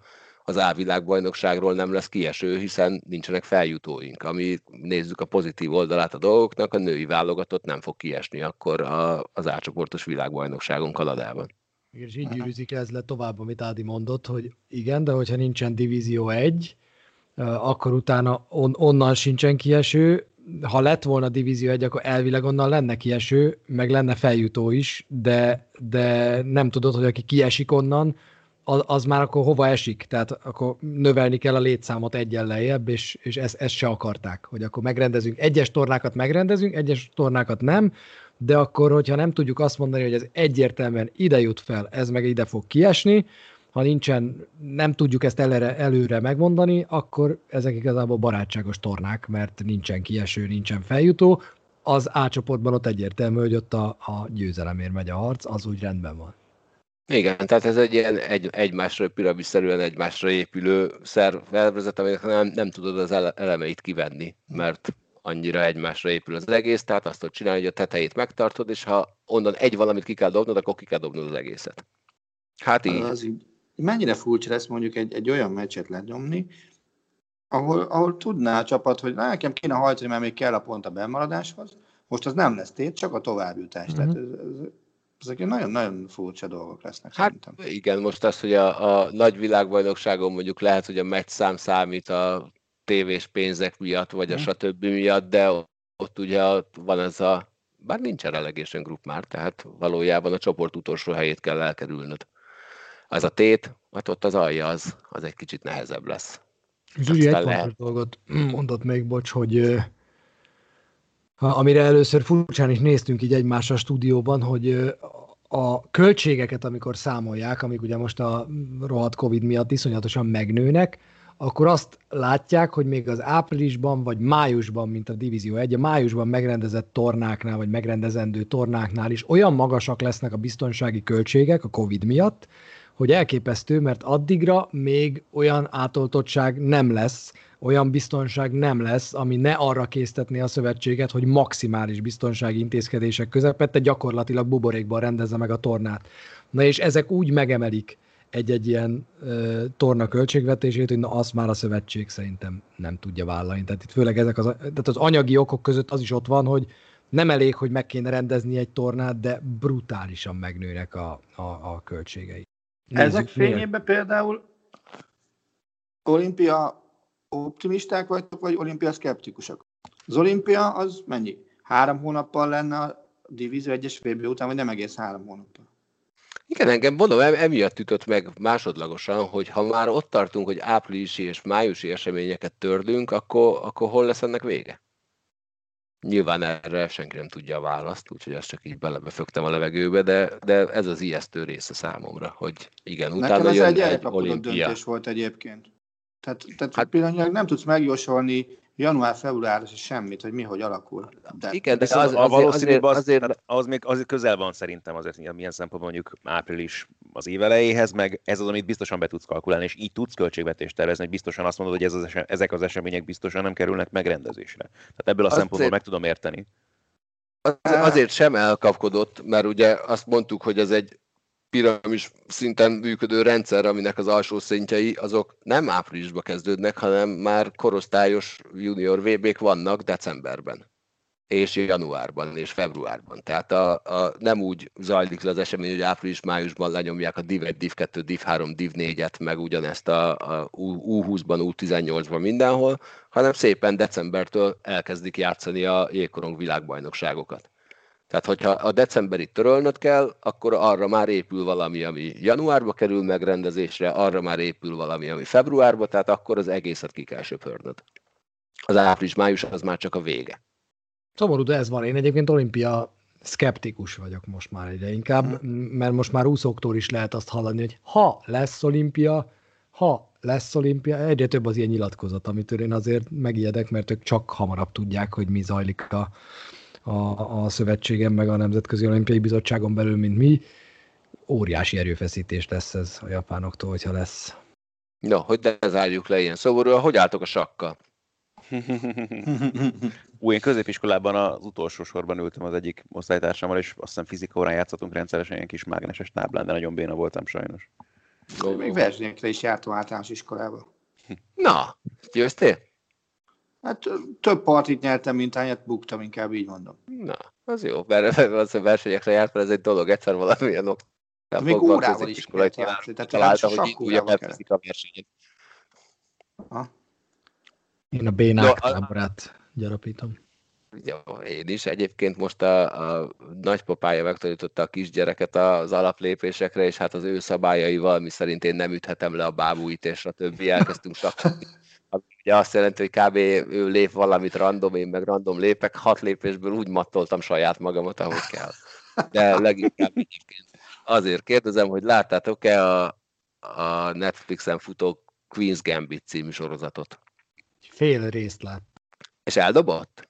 az A világbajnokságról nem lesz kieső, hiszen nincsenek feljutóink. Ami nézzük a pozitív oldalát a dolgoknak, a női válogatott nem fog kiesni akkor a, az átcsoportos világbajnokságon Kanadában.
És így gyűrűzik ez le tovább, amit Ádi mondott, hogy igen, de hogyha nincsen Divízió 1, akkor utána on, onnan sincsen kieső, ha lett volna Divízió 1, akkor elvileg onnan lenne kieső, meg lenne feljutó is, de, de nem tudod, hogy aki kiesik onnan, az, az már akkor hova esik, tehát akkor növelni kell a létszámot egyen lejjebb, és, és ezt, ezt se akarták, hogy akkor megrendezünk, egyes tornákat megrendezünk, egyes tornákat nem, de akkor, hogyha nem tudjuk azt mondani, hogy ez egyértelműen ide jut fel, ez meg ide fog kiesni, ha nincsen, nem tudjuk ezt előre, előre megmondani, akkor ezek igazából barátságos tornák, mert nincsen kieső, nincsen feljutó. Az A csoportban ott egyértelmű, hogy ott a, a győzelemért megy a harc, az úgy rendben van.
Igen, tehát ez egy ilyen egy, egymásra piramisszerűen egymásra épülő szervezet, aminek nem, nem tudod az elemeit kivenni, mert annyira egymásra épül az egész, tehát azt tudod csinálni, hogy a tetejét megtartod, és ha onnan egy valamit ki kell dobnod, akkor ki kell dobnod az egészet. Hát így. Az így
mennyire furcsa lesz mondjuk egy, egy olyan meccset lenyomni, ahol, ahol tudná a csapat, hogy nekem kéne hajtani, mert még kell a pont a bemaradáshoz, most az nem lesz tét, csak a továbbjutás. Mm-hmm. Tehát ez, ez, ezek nagyon-nagyon furcsa dolgok lesznek
hát, szerintem. Igen, most az, hogy a, a nagy világbajnokságon mondjuk lehet, hogy a meccs szám számít a tévés pénzek miatt, vagy a mm. stb. miatt, de ott ugye van ez a, bár nincsen relegation group már, tehát valójában a csoport utolsó helyét kell elkerülnöd. Az a tét, hát ott az alja az, az egy kicsit nehezebb lesz.
Zsuzsi egy lehet... dolgot mondott még, bocs, hogy amire először furcsán is néztünk így egymásra a stúdióban, hogy a költségeket, amikor számolják, amik ugye most a rohadt Covid miatt iszonyatosan megnőnek, akkor azt látják, hogy még az áprilisban vagy májusban, mint a Divízió 1, a májusban megrendezett tornáknál, vagy megrendezendő tornáknál is olyan magasak lesznek a biztonsági költségek a Covid miatt, hogy elképesztő, mert addigra még olyan átoltottság nem lesz, olyan biztonság nem lesz, ami ne arra késztetné a szövetséget, hogy maximális biztonsági intézkedések közepette gyakorlatilag buborékban rendezze meg a tornát. Na és ezek úgy megemelik egy-egy ilyen ö, torna költségvetését, hogy na azt már a szövetség szerintem nem tudja vállalni. Tehát itt főleg ezek az, tehát az anyagi okok között az is ott van, hogy nem elég, hogy meg kéne rendezni egy tornát, de brutálisan megnőnek a, a, a költségei.
Nézzük, Ezek fényében például olimpia optimisták vagytok, vagy olimpia szkeptikusok? Az olimpia az mennyi? Három hónappal lenne a Divízió 1-es VB után, vagy nem egész három hónappal?
Igen, engem mondom, emiatt ütött meg másodlagosan, hogy ha már ott tartunk, hogy áprilisi és májusi eseményeket tördünk, akkor, akkor hol lesz ennek vége? Nyilván erre senki nem tudja a választ, úgyhogy ezt csak így belebefögtem a levegőbe, de, de ez az ijesztő része számomra, hogy igen,
utána Nekem ez jön egy, egy olimpia. döntés volt egyébként. Tehát, tehát hát, pillanatnyilag nem tudsz megjósolni január-február semmit, hogy mi hogy alakul.
De, igen, de az, az, a valószínűbb az, azért, az, az, még az közel van szerintem azért, milyen szempontból mondjuk április az év elejéhez, meg ez az, amit biztosan be tudsz kalkulálni, és így tudsz költségvetést tervezni, hogy biztosan azt mondod, hogy ez az esem, ezek az események biztosan nem kerülnek megrendezésre. Tehát ebből a azt szempontból azért, meg tudom érteni.
Az, azért sem elkapkodott, mert ugye azt mondtuk, hogy ez egy piramis szinten működő rendszer, aminek az alsó szintjei azok nem áprilisban kezdődnek, hanem már korosztályos junior VB-k vannak decemberben és januárban és februárban. Tehát a, a, nem úgy zajlik le az esemény, hogy április-májusban lenyomják a Div 1, Div 2, Div 3, Div 4-et, meg ugyanezt a, a U20-ban, U18-ban mindenhol, hanem szépen decembertől elkezdik játszani a jégkorong világbajnokságokat. Tehát, hogyha a decemberi törölnöd kell, akkor arra már épül valami, ami januárba kerül megrendezésre, arra már épül valami, ami februárba, tehát akkor az egészet ki kell söpörnöd. Az április-május az már csak a vége.
Szomorú, de ez van. Én egyébként olimpia szkeptikus vagyok most már egyre inkább, mert most már úszóktól is lehet azt hallani, hogy ha lesz olimpia, ha lesz olimpia, egyre több az ilyen nyilatkozat, amitől én azért megijedek, mert ők csak hamarabb tudják, hogy mi zajlik a, a, a szövetségen, meg a Nemzetközi Olimpiai Bizottságon belül, mint mi. Óriási erőfeszítés lesz ez a japánoktól, hogyha lesz.
No, hogy ne zárjuk le ilyen szomorúan, hogy álltok a sakkal?
Ú, én középiskolában az utolsó sorban ültem az egyik osztálytársammal, és azt hiszem fizika órán játszottunk rendszeresen ilyen kis mágneses táblán, de nagyon béna voltam sajnos.
Még versenyekre is jártam általános iskolába.
Na, győztél?
Hát több partit nyertem, mint hányat buktam, inkább így mondom.
Na, az jó, mert az a versenyekre járt, mert ez egy dolog, egyszer valamilyen ok.
Hát még órával is kellett játszani, tehát találta, hogy újabb a versenyet.
Én a bénák táborát gyarapítom.
Jó, én is. Egyébként most a, a nagypapája megtanította a kisgyereket az alaplépésekre, és hát az ő szabályaival, mi szerint én nem üthetem le a bábúit, és a többi elkezdtünk sakkozni Ugye azt jelenti, hogy kb. ő lép valamit random, én meg random lépek, hat lépésből úgy mattoltam saját magamat, ahogy kell. De leginkább egyébként azért kérdezem, hogy láttátok-e a, a Netflixen futó Queen's Gambit című sorozatot?
Fél részt lát.
És eldobott?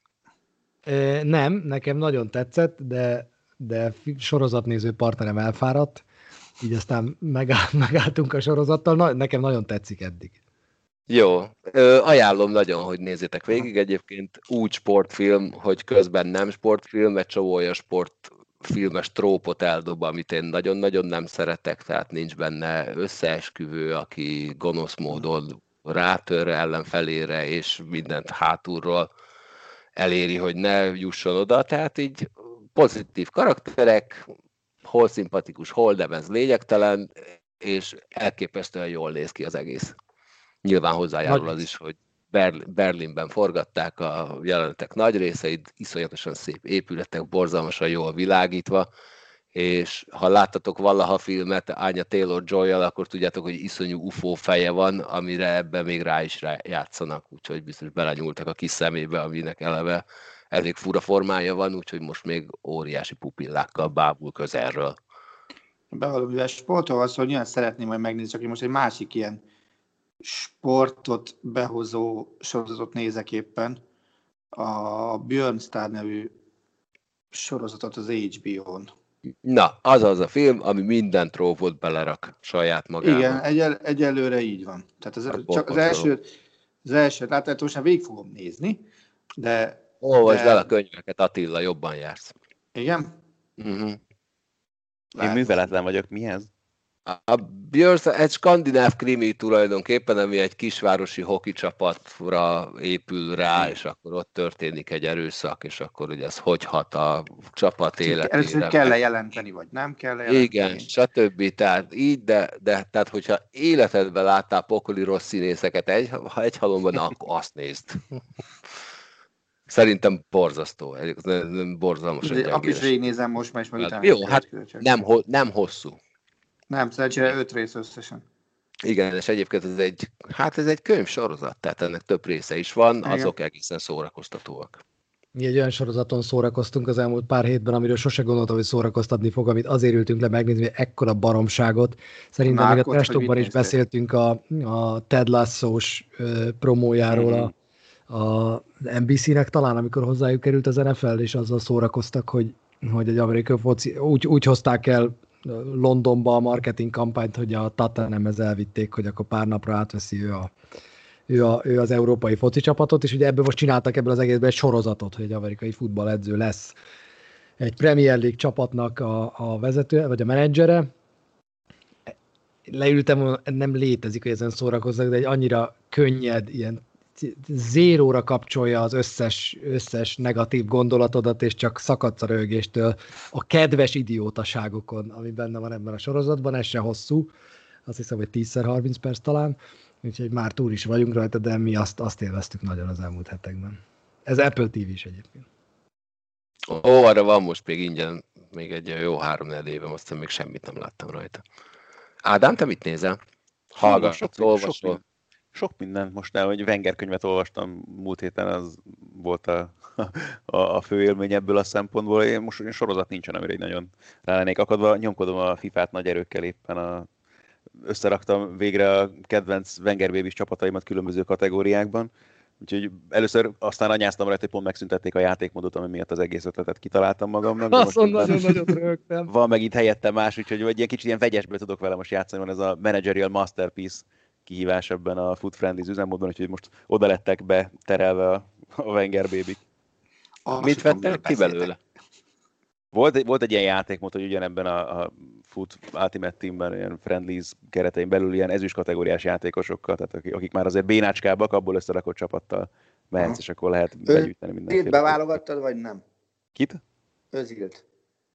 E, nem, nekem nagyon tetszett, de, de sorozatnéző partnerem elfáradt, így aztán megáll, megálltunk a sorozattal. Na, nekem nagyon tetszik eddig.
Jó, Ö, ajánlom nagyon, hogy nézzétek végig. Egyébként úgy sportfilm, hogy közben nem sportfilm, egy csomó olyan sportfilmes trópot eldob, amit én nagyon-nagyon nem szeretek, tehát nincs benne összeesküvő, aki gonosz módon rátör ellenfelére, és mindent hátulról eléri, hogy ne jusson oda, tehát így pozitív karakterek, hol szimpatikus, hol nem ez lényegtelen, és elképesztően jól néz ki az egész. Nyilván hozzájárul az is, hogy Berlinben forgatták a jelenetek nagy részeit, iszonyatosan szép épületek, borzalmasan jól világítva, és ha láttatok valaha filmet Anya taylor joy akkor tudjátok, hogy iszonyú UFO feje van, amire ebben még rá is rá játszanak, úgyhogy biztos belenyúltak a kis szemébe, aminek eleve elég fura formája van, úgyhogy most még óriási pupillákkal bábul közelről.
Bevallom, mivel sportol van szó, nyilván szeretném majd megnézni, csak én most egy másik ilyen sportot behozó sorozatot nézek éppen. A Björn Star nevű sorozatot az HBO-n.
Na, az az a film, ami minden trófot belerak saját magába.
Igen, egyel, egyelőre így van. Tehát az, hát csak az első, az első látható, most végig fogom nézni, de...
Olvasd de... el a könyveket, Attila, jobban jársz.
Igen?
Uh-huh.
Én műveletlen vagyok, mi ez?
A Björns egy skandináv krimi tulajdonképpen, ami egy kisvárosi hoki csapatra épül rá, és akkor ott történik egy erőszak, és akkor ugye ez hogy hat a csapat életére.
Először kell-e jelenteni, vagy nem kell jelenteni?
Igen, stb. Tehát így, de, de tehát hogyha életedben láttál pokoli rossz színészeket egy, ha egy halomban, akkor azt nézd. Szerintem borzasztó, borzalmas.
De akkor is végignézem most, mert is
meg Jó, hát nem, nem hosszú.
Nem, szerencsére öt rész összesen.
Igen, és egyébként ez egy, hát ez egy könyvsorozat, tehát ennek több része is van, Igen. azok egészen szórakoztatóak.
Mi egy olyan sorozaton szórakoztunk az elmúlt pár hétben, amiről sose gondoltam, hogy szórakoztatni fog, amit azért ültünk le megnézni, hogy ekkora baromságot. Szerintem Márkot, még a Trestokban is beszéltünk a, a Ted Lasso-s promójáról mm-hmm. a, a NBC-nek talán, amikor hozzájuk került az NFL, és azzal szórakoztak, hogy, hogy egy amerikai foci, úgy, úgy hozták el Londonba a marketing kampányt, hogy a Tottenhamhez elvitték, hogy akkor pár napra átveszi ő, a, ő, a, ő az európai foci csapatot, és ugye ebből most csináltak ebből az egészben egy sorozatot, hogy egy amerikai futballedző lesz egy Premier League csapatnak a, a vezető, vagy a menedzsere. Leültem, nem létezik, hogy ezen szórakozzak, de egy annyira könnyed, ilyen zéróra kapcsolja az összes, összes negatív gondolatodat, és csak szakadsz a rögéstől a kedves idiótaságokon, ami benne van ebben a sorozatban, ez se hosszú, azt hiszem, hogy 10-30 perc talán, úgyhogy már túl is vagyunk rajta, de mi azt, azt élveztük nagyon az elmúlt hetekben. Ez Apple TV is egyébként.
Ó, arra van most még ingyen, még egy jó három éve, aztán még semmit nem láttam rajta. Ádám, te mit nézel? Hallgass, olvasol
sok mindent most el, hogy Wenger könyvet olvastam múlt héten, az volt a, a, a fő élmény ebből a szempontból. Én most én sorozat nincsen, amire egy nagyon rá lennék akadva. Nyomkodom a FIFA-t nagy erőkkel éppen a, összeraktam végre a kedvenc Wenger Babys csapataimat különböző kategóriákban. Úgyhogy először aztán anyáztam rajta, hogy pont megszüntették a játékmódot, ami miatt az egész ötletet kitaláltam magamnak.
Azon nagyon-nagyon rögtem.
Van meg itt helyette más, úgyhogy egy ilyen kicsit ilyen vegyesből tudok vele most játszani, van ez a managerial masterpiece kihívás ebben a Food Friendly üzemmódban, úgyhogy most oda lettek be terelve a, a Wenger baby
Ah, Mit vettek ki belőle?
Volt, volt egy ilyen játékmód, hogy ugyanebben a, a Foot Ultimate Teamben, ilyen friendlies keretein belül ilyen ezüst kategóriás játékosokkal, tehát akik, akik már azért bénácskábbak, abból összerakott csapattal mehetsz, és akkor lehet begyűjteni mindenféle.
beválogattad, vagy nem?
Kit?
Özilt.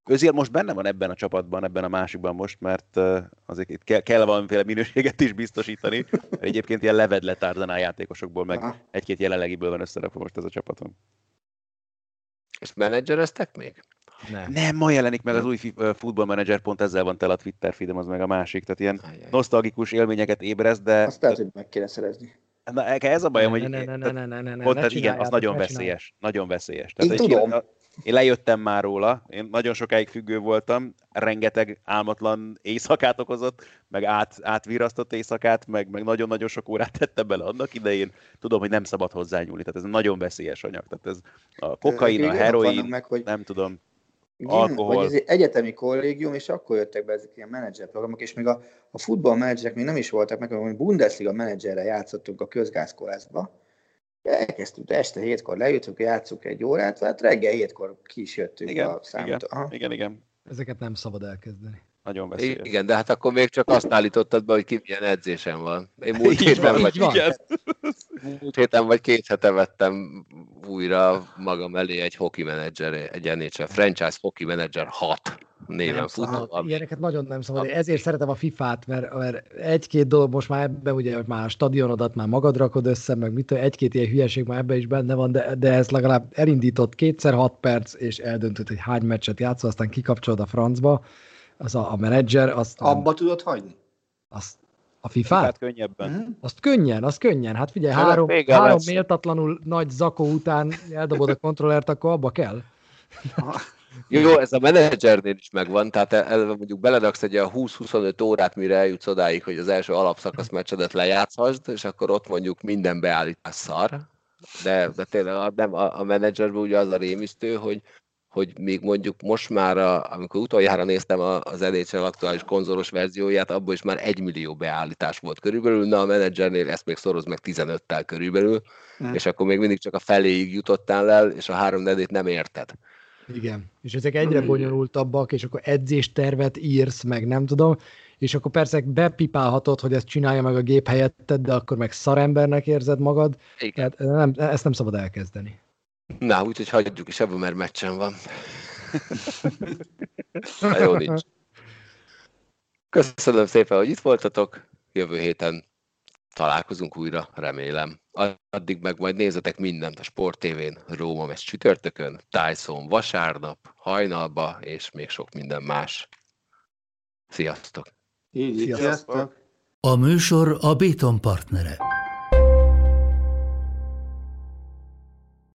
Özil most benne van ebben a csapatban, ebben a másikban most, mert azért itt kell, kell valamiféle minőséget is biztosítani. Mert egyébként ilyen levedle Tarzanál játékosokból, meg Aha. egy-két jelenlegiből van összerakva most ez a csapatom.
És menedzsereztek még?
Nem. Nem, ma jelenik meg az új futballmenedzser, pont ezzel van tele a Twitter feedem, az meg a másik. Tehát ilyen Ajaj. nosztalgikus élményeket ébreszt, de...
Azt lehet, hogy meg kéne szerezni.
Na, ez a bajom, hogy ez, igen, az nagyon veszélyes. Nagyon veszélyes.
Én tudom.
Én lejöttem már róla, én nagyon sokáig függő voltam, rengeteg álmatlan éjszakát okozott, meg át, átvirasztott éjszakát, meg, meg nagyon-nagyon sok órát tette bele annak idején. Tudom, hogy nem szabad hozzányúlni, tehát ez nagyon veszélyes anyag. Tehát ez a kokain, a heroin,
meg, hogy
nem tudom. Alkohol.
vagy ez egy egyetemi kollégium, és akkor jöttek be ezek ilyen menedzserprogramok, és még a, a futballmenedzserek még nem is voltak meg, hogy Bundesliga menedzserrel játszottunk a közgázkolesztba. Elkezdtük, este hétkor lejöttünk, játszunk egy órát, hát reggel hétkor ki is jöttünk
Igen,
a
igen,
számot. Aha.
igen, igen.
Ezeket nem szabad elkezdeni.
Nagyon veszélyes.
Igen, de hát akkor még csak azt állítottad be, hogy ki milyen edzésen van. Én múlt
Így
héten,
van,
vagy,
így van.
igen.
múlt héten vagy két hete vettem újra magam elé egy hockey menedzser, egy NHL, franchise hockey menedzser 6 néven
Nem
futó. ami-
Ilyeneket nagyon nem szabad. Én ezért szeretem a FIFA-t, mert, mert egy-két dolog most már ebben, ugye, hogy már a stadionodat már magad rakod össze, meg mit egy-két ilyen hülyeség már ebben is benne van, de, de ez legalább elindított kétszer hat perc, és eldöntött, hogy hány meccset játszol, aztán kikapcsolod a francba, az a, a menedzser, azt,
Abba tudod hagyni?
azt a FIFA-t?
Hát könnyebben.
Mhm.
Azt könnyen, azt könnyen. Hát figyelj,
Hát
három, három
lesz.
méltatlanul nagy zakó után eldobod a kontrollert, akkor abba kell.
Jó, jó, ez a menedzsernél is megvan, tehát el- el- mondjuk beledaksz egy olyan 20-25 órát, mire eljutsz odáig, hogy az első alapszakasz meccsedet lejátszhasd, és akkor ott mondjuk minden beállítás szar, de, de tényleg a, nem, a, a menedzserben ugye az a rémisztő, hogy, hogy még mondjuk most már, a, amikor utoljára néztem az NHL aktuális konzolos verzióját, abból is már egy millió beállítás volt körülbelül, na a menedzsernél ezt még szoroz meg 15-tel körülbelül,
Mm.
és akkor még mindig csak a feléig jutottál el, és a három nedét nem érted.
Igen. És ezek egyre bonyolultabbak, és akkor edzéstervet írsz, meg nem tudom, és akkor persze bepipálhatod, hogy ezt csinálja meg a gép helyetted, de akkor meg szarembernek érzed magad,
Igen.
tehát nem, ezt nem szabad elkezdeni.
Na, úgyhogy hagyjuk is ebből, mert meccsen van. Na, jó nincs. Köszönöm szépen, hogy itt voltatok. Jövő héten találkozunk újra, remélem. Addig meg majd nézzetek mindent a Sport TV-n, Róma meccs csütörtökön, Tyson vasárnap, hajnalba, és még sok minden más. Sziasztok!
Így,
Sziasztok.
sziasztok!
A műsor a Béton partnere.